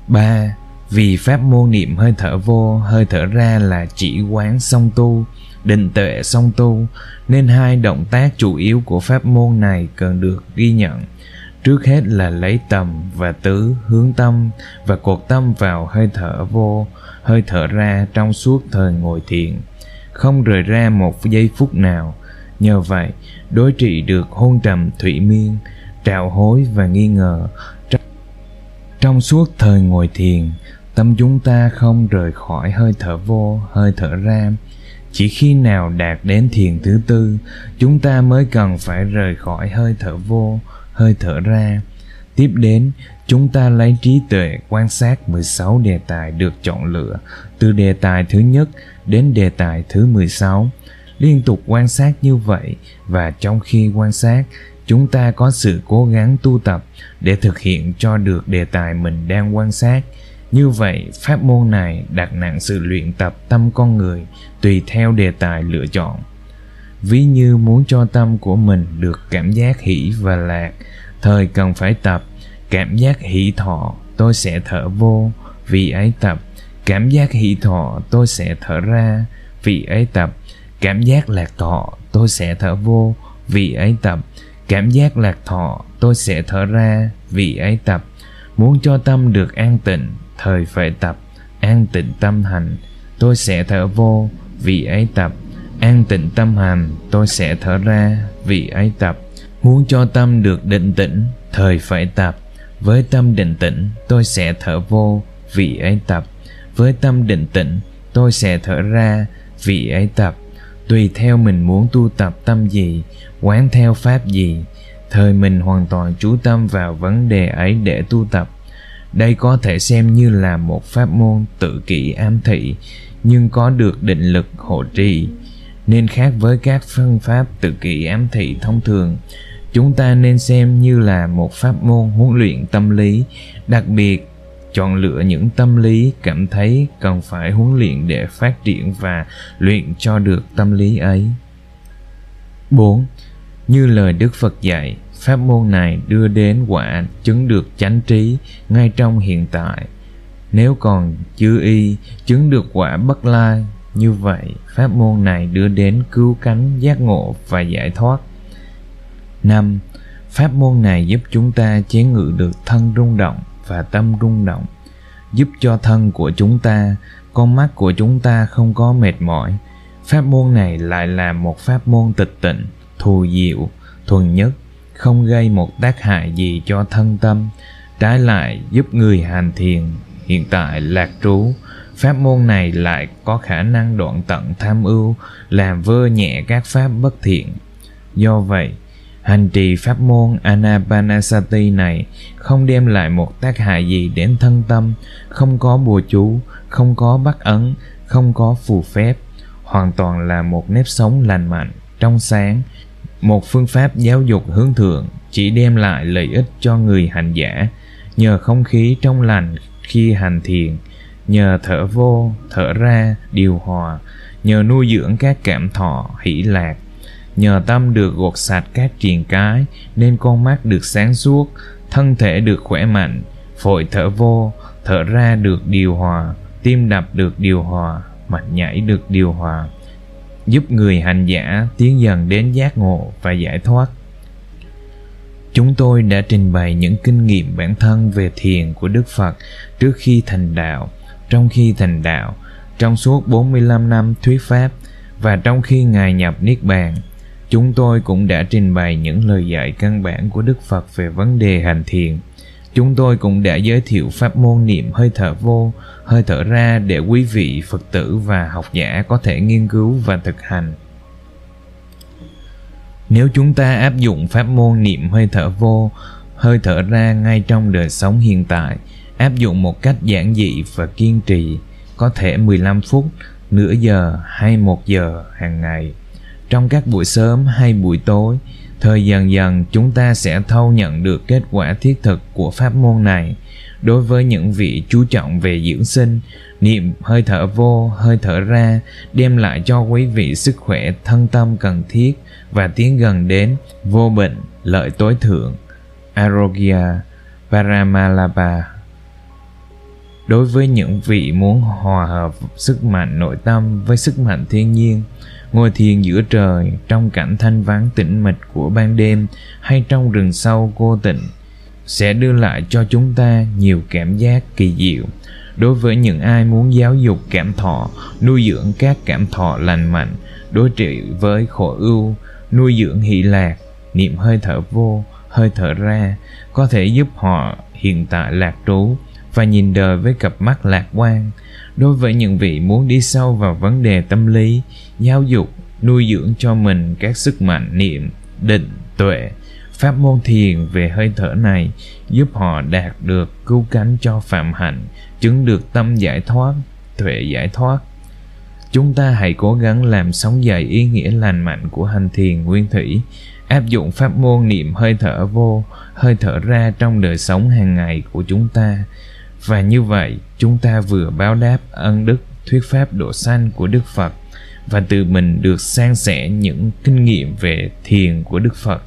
3. Vì pháp môn niệm hơi thở vô, hơi thở ra là chỉ quán song tu, định tuệ song tu, nên hai động tác chủ yếu của pháp môn này cần được ghi nhận. Trước hết là lấy tầm và tứ hướng tâm và cột tâm vào hơi thở vô, hơi thở ra trong suốt thời ngồi thiền, không rời ra một giây phút nào. Nhờ vậy, đối trị được hôn trầm thủy miên, trạo hối và nghi ngờ. Trong suốt thời ngồi thiền, tâm chúng ta không rời khỏi hơi thở vô, hơi thở ra. Chỉ khi nào đạt đến thiền thứ tư, chúng ta mới cần phải rời khỏi hơi thở vô, hơi thở ra. Tiếp đến, chúng ta lấy trí tuệ quan sát 16 đề tài được chọn lựa, từ đề tài thứ nhất đến đề tài thứ 16. Liên tục quan sát như vậy và trong khi quan sát, chúng ta có sự cố gắng tu tập để thực hiện cho được đề tài mình đang quan sát như vậy pháp môn này đặt nặng sự luyện tập tâm con người tùy theo đề tài lựa chọn ví như muốn cho tâm của mình được cảm giác hỷ và lạc thời cần phải tập cảm giác hỷ thọ tôi sẽ thở vô, vì ấy tập. Cảm giác hỷ thọ tôi sẽ thở ra, vì ấy tập. Cảm giác lạc thọ tôi sẽ thở vô, vì ấy tập. Cảm giác lạc thọ tôi sẽ thở ra, vì ấy tập. Muốn cho tâm được an tịnh, thời phải tập. An tịnh tâm hành, tôi sẽ thở vô, vì ấy tập. An tịnh tâm hành, tôi sẽ thở ra, vì ấy tập. Muốn cho tâm được định tĩnh, thời phải tập với tâm định tĩnh, tôi sẽ thở vô vì ấy tập. Với tâm định tĩnh, tôi sẽ thở ra vì ấy tập. Tùy theo mình muốn tu tập tâm gì, quán theo pháp gì, thời mình hoàn toàn chú tâm vào vấn đề ấy để tu tập. Đây có thể xem như là một pháp môn tự kỷ ám thị, nhưng có được định lực hộ trì. Nên khác với các phương pháp tự kỷ ám thị thông thường chúng ta nên xem như là một pháp môn huấn luyện tâm lý đặc biệt chọn lựa những tâm lý cảm thấy cần phải huấn luyện để phát triển và luyện cho được tâm lý ấy 4. Như lời Đức Phật dạy, pháp môn này đưa đến quả chứng được chánh trí ngay trong hiện tại nếu còn chưa y chứng được quả bất lai như vậy pháp môn này đưa đến cứu cánh giác ngộ và giải thoát năm pháp môn này giúp chúng ta chế ngự được thân rung động và tâm rung động, giúp cho thân của chúng ta, con mắt của chúng ta không có mệt mỏi. Pháp môn này lại là một pháp môn tịch tịnh, thù diệu, thuần nhất, không gây một tác hại gì cho thân tâm. Trái lại, giúp người hành thiền, hiện tại lạc trú. Pháp môn này lại có khả năng đoạn tận tham ưu, làm vơ nhẹ các pháp bất thiện. Do vậy hành trì pháp môn anapanasati này không đem lại một tác hại gì đến thân tâm, không có bùa chú, không có bắt ấn, không có phù phép, hoàn toàn là một nếp sống lành mạnh, trong sáng. Một phương pháp giáo dục hướng thượng chỉ đem lại lợi ích cho người hành giả. Nhờ không khí trong lành khi hành thiền, nhờ thở vô, thở ra, điều hòa, nhờ nuôi dưỡng các cảm thọ hỷ lạc nhờ tâm được gột sạch các triền cái nên con mắt được sáng suốt thân thể được khỏe mạnh phổi thở vô thở ra được điều hòa tim đập được điều hòa mạch nhảy được điều hòa giúp người hành giả tiến dần đến giác ngộ và giải thoát. Chúng tôi đã trình bày những kinh nghiệm bản thân về thiền của Đức Phật trước khi thành đạo, trong khi thành đạo, trong suốt 45 năm thuyết pháp và trong khi Ngài nhập Niết Bàn. Chúng tôi cũng đã trình bày những lời dạy căn bản của Đức Phật về vấn đề hành thiền Chúng tôi cũng đã giới thiệu pháp môn niệm hơi thở vô, hơi thở ra để quý vị Phật tử và học giả có thể nghiên cứu và thực hành. Nếu chúng ta áp dụng pháp môn niệm hơi thở vô, hơi thở ra ngay trong đời sống hiện tại, áp dụng một cách giản dị và kiên trì, có thể 15 phút, nửa giờ hay một giờ hàng ngày. Trong các buổi sớm hay buổi tối, thời dần dần chúng ta sẽ thâu nhận được kết quả thiết thực của pháp môn này. Đối với những vị chú trọng về dưỡng sinh, niệm hơi thở vô, hơi thở ra đem lại cho quý vị sức khỏe thân tâm cần thiết và tiến gần đến vô bệnh, lợi tối thượng. Arogya Paramalabha Đối với những vị muốn hòa hợp sức mạnh nội tâm với sức mạnh thiên nhiên, ngồi thiền giữa trời, trong cảnh thanh vắng tĩnh mịch của ban đêm hay trong rừng sâu cô tịnh, sẽ đưa lại cho chúng ta nhiều cảm giác kỳ diệu. Đối với những ai muốn giáo dục cảm thọ, nuôi dưỡng các cảm thọ lành mạnh, đối trị với khổ ưu, nuôi dưỡng hỷ lạc, niệm hơi thở vô, hơi thở ra, có thể giúp họ hiện tại lạc trú và nhìn đời với cặp mắt lạc quan. Đối với những vị muốn đi sâu vào vấn đề tâm lý giáo dục, nuôi dưỡng cho mình các sức mạnh, niệm, định, tuệ. Pháp môn thiền về hơi thở này giúp họ đạt được cứu cánh cho phạm hạnh, chứng được tâm giải thoát, tuệ giải thoát. Chúng ta hãy cố gắng làm sống dậy ý nghĩa lành mạnh của hành thiền nguyên thủy, áp dụng pháp môn niệm hơi thở vô, hơi thở ra trong đời sống hàng ngày của chúng ta. Và như vậy, chúng ta vừa báo đáp ân đức thuyết pháp độ sanh của đức phật và từ mình được san sẻ những kinh nghiệm về thiền của đức phật.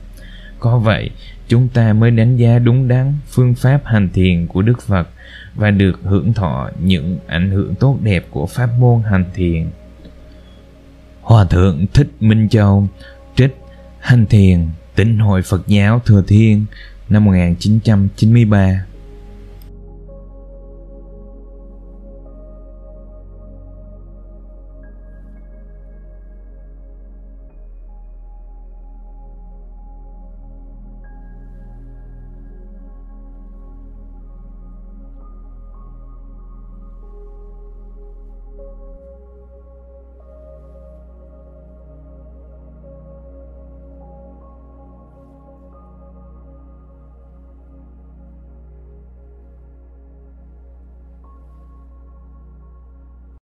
Có vậy, chúng ta mới đánh giá đúng đắn phương pháp hành thiền của đức phật và được hưởng thọ những ảnh hưởng tốt đẹp của pháp môn hành thiền. Hòa thượng thích minh châu, trích hành thiền, tịnh hội phật giáo thừa thiên, năm 1993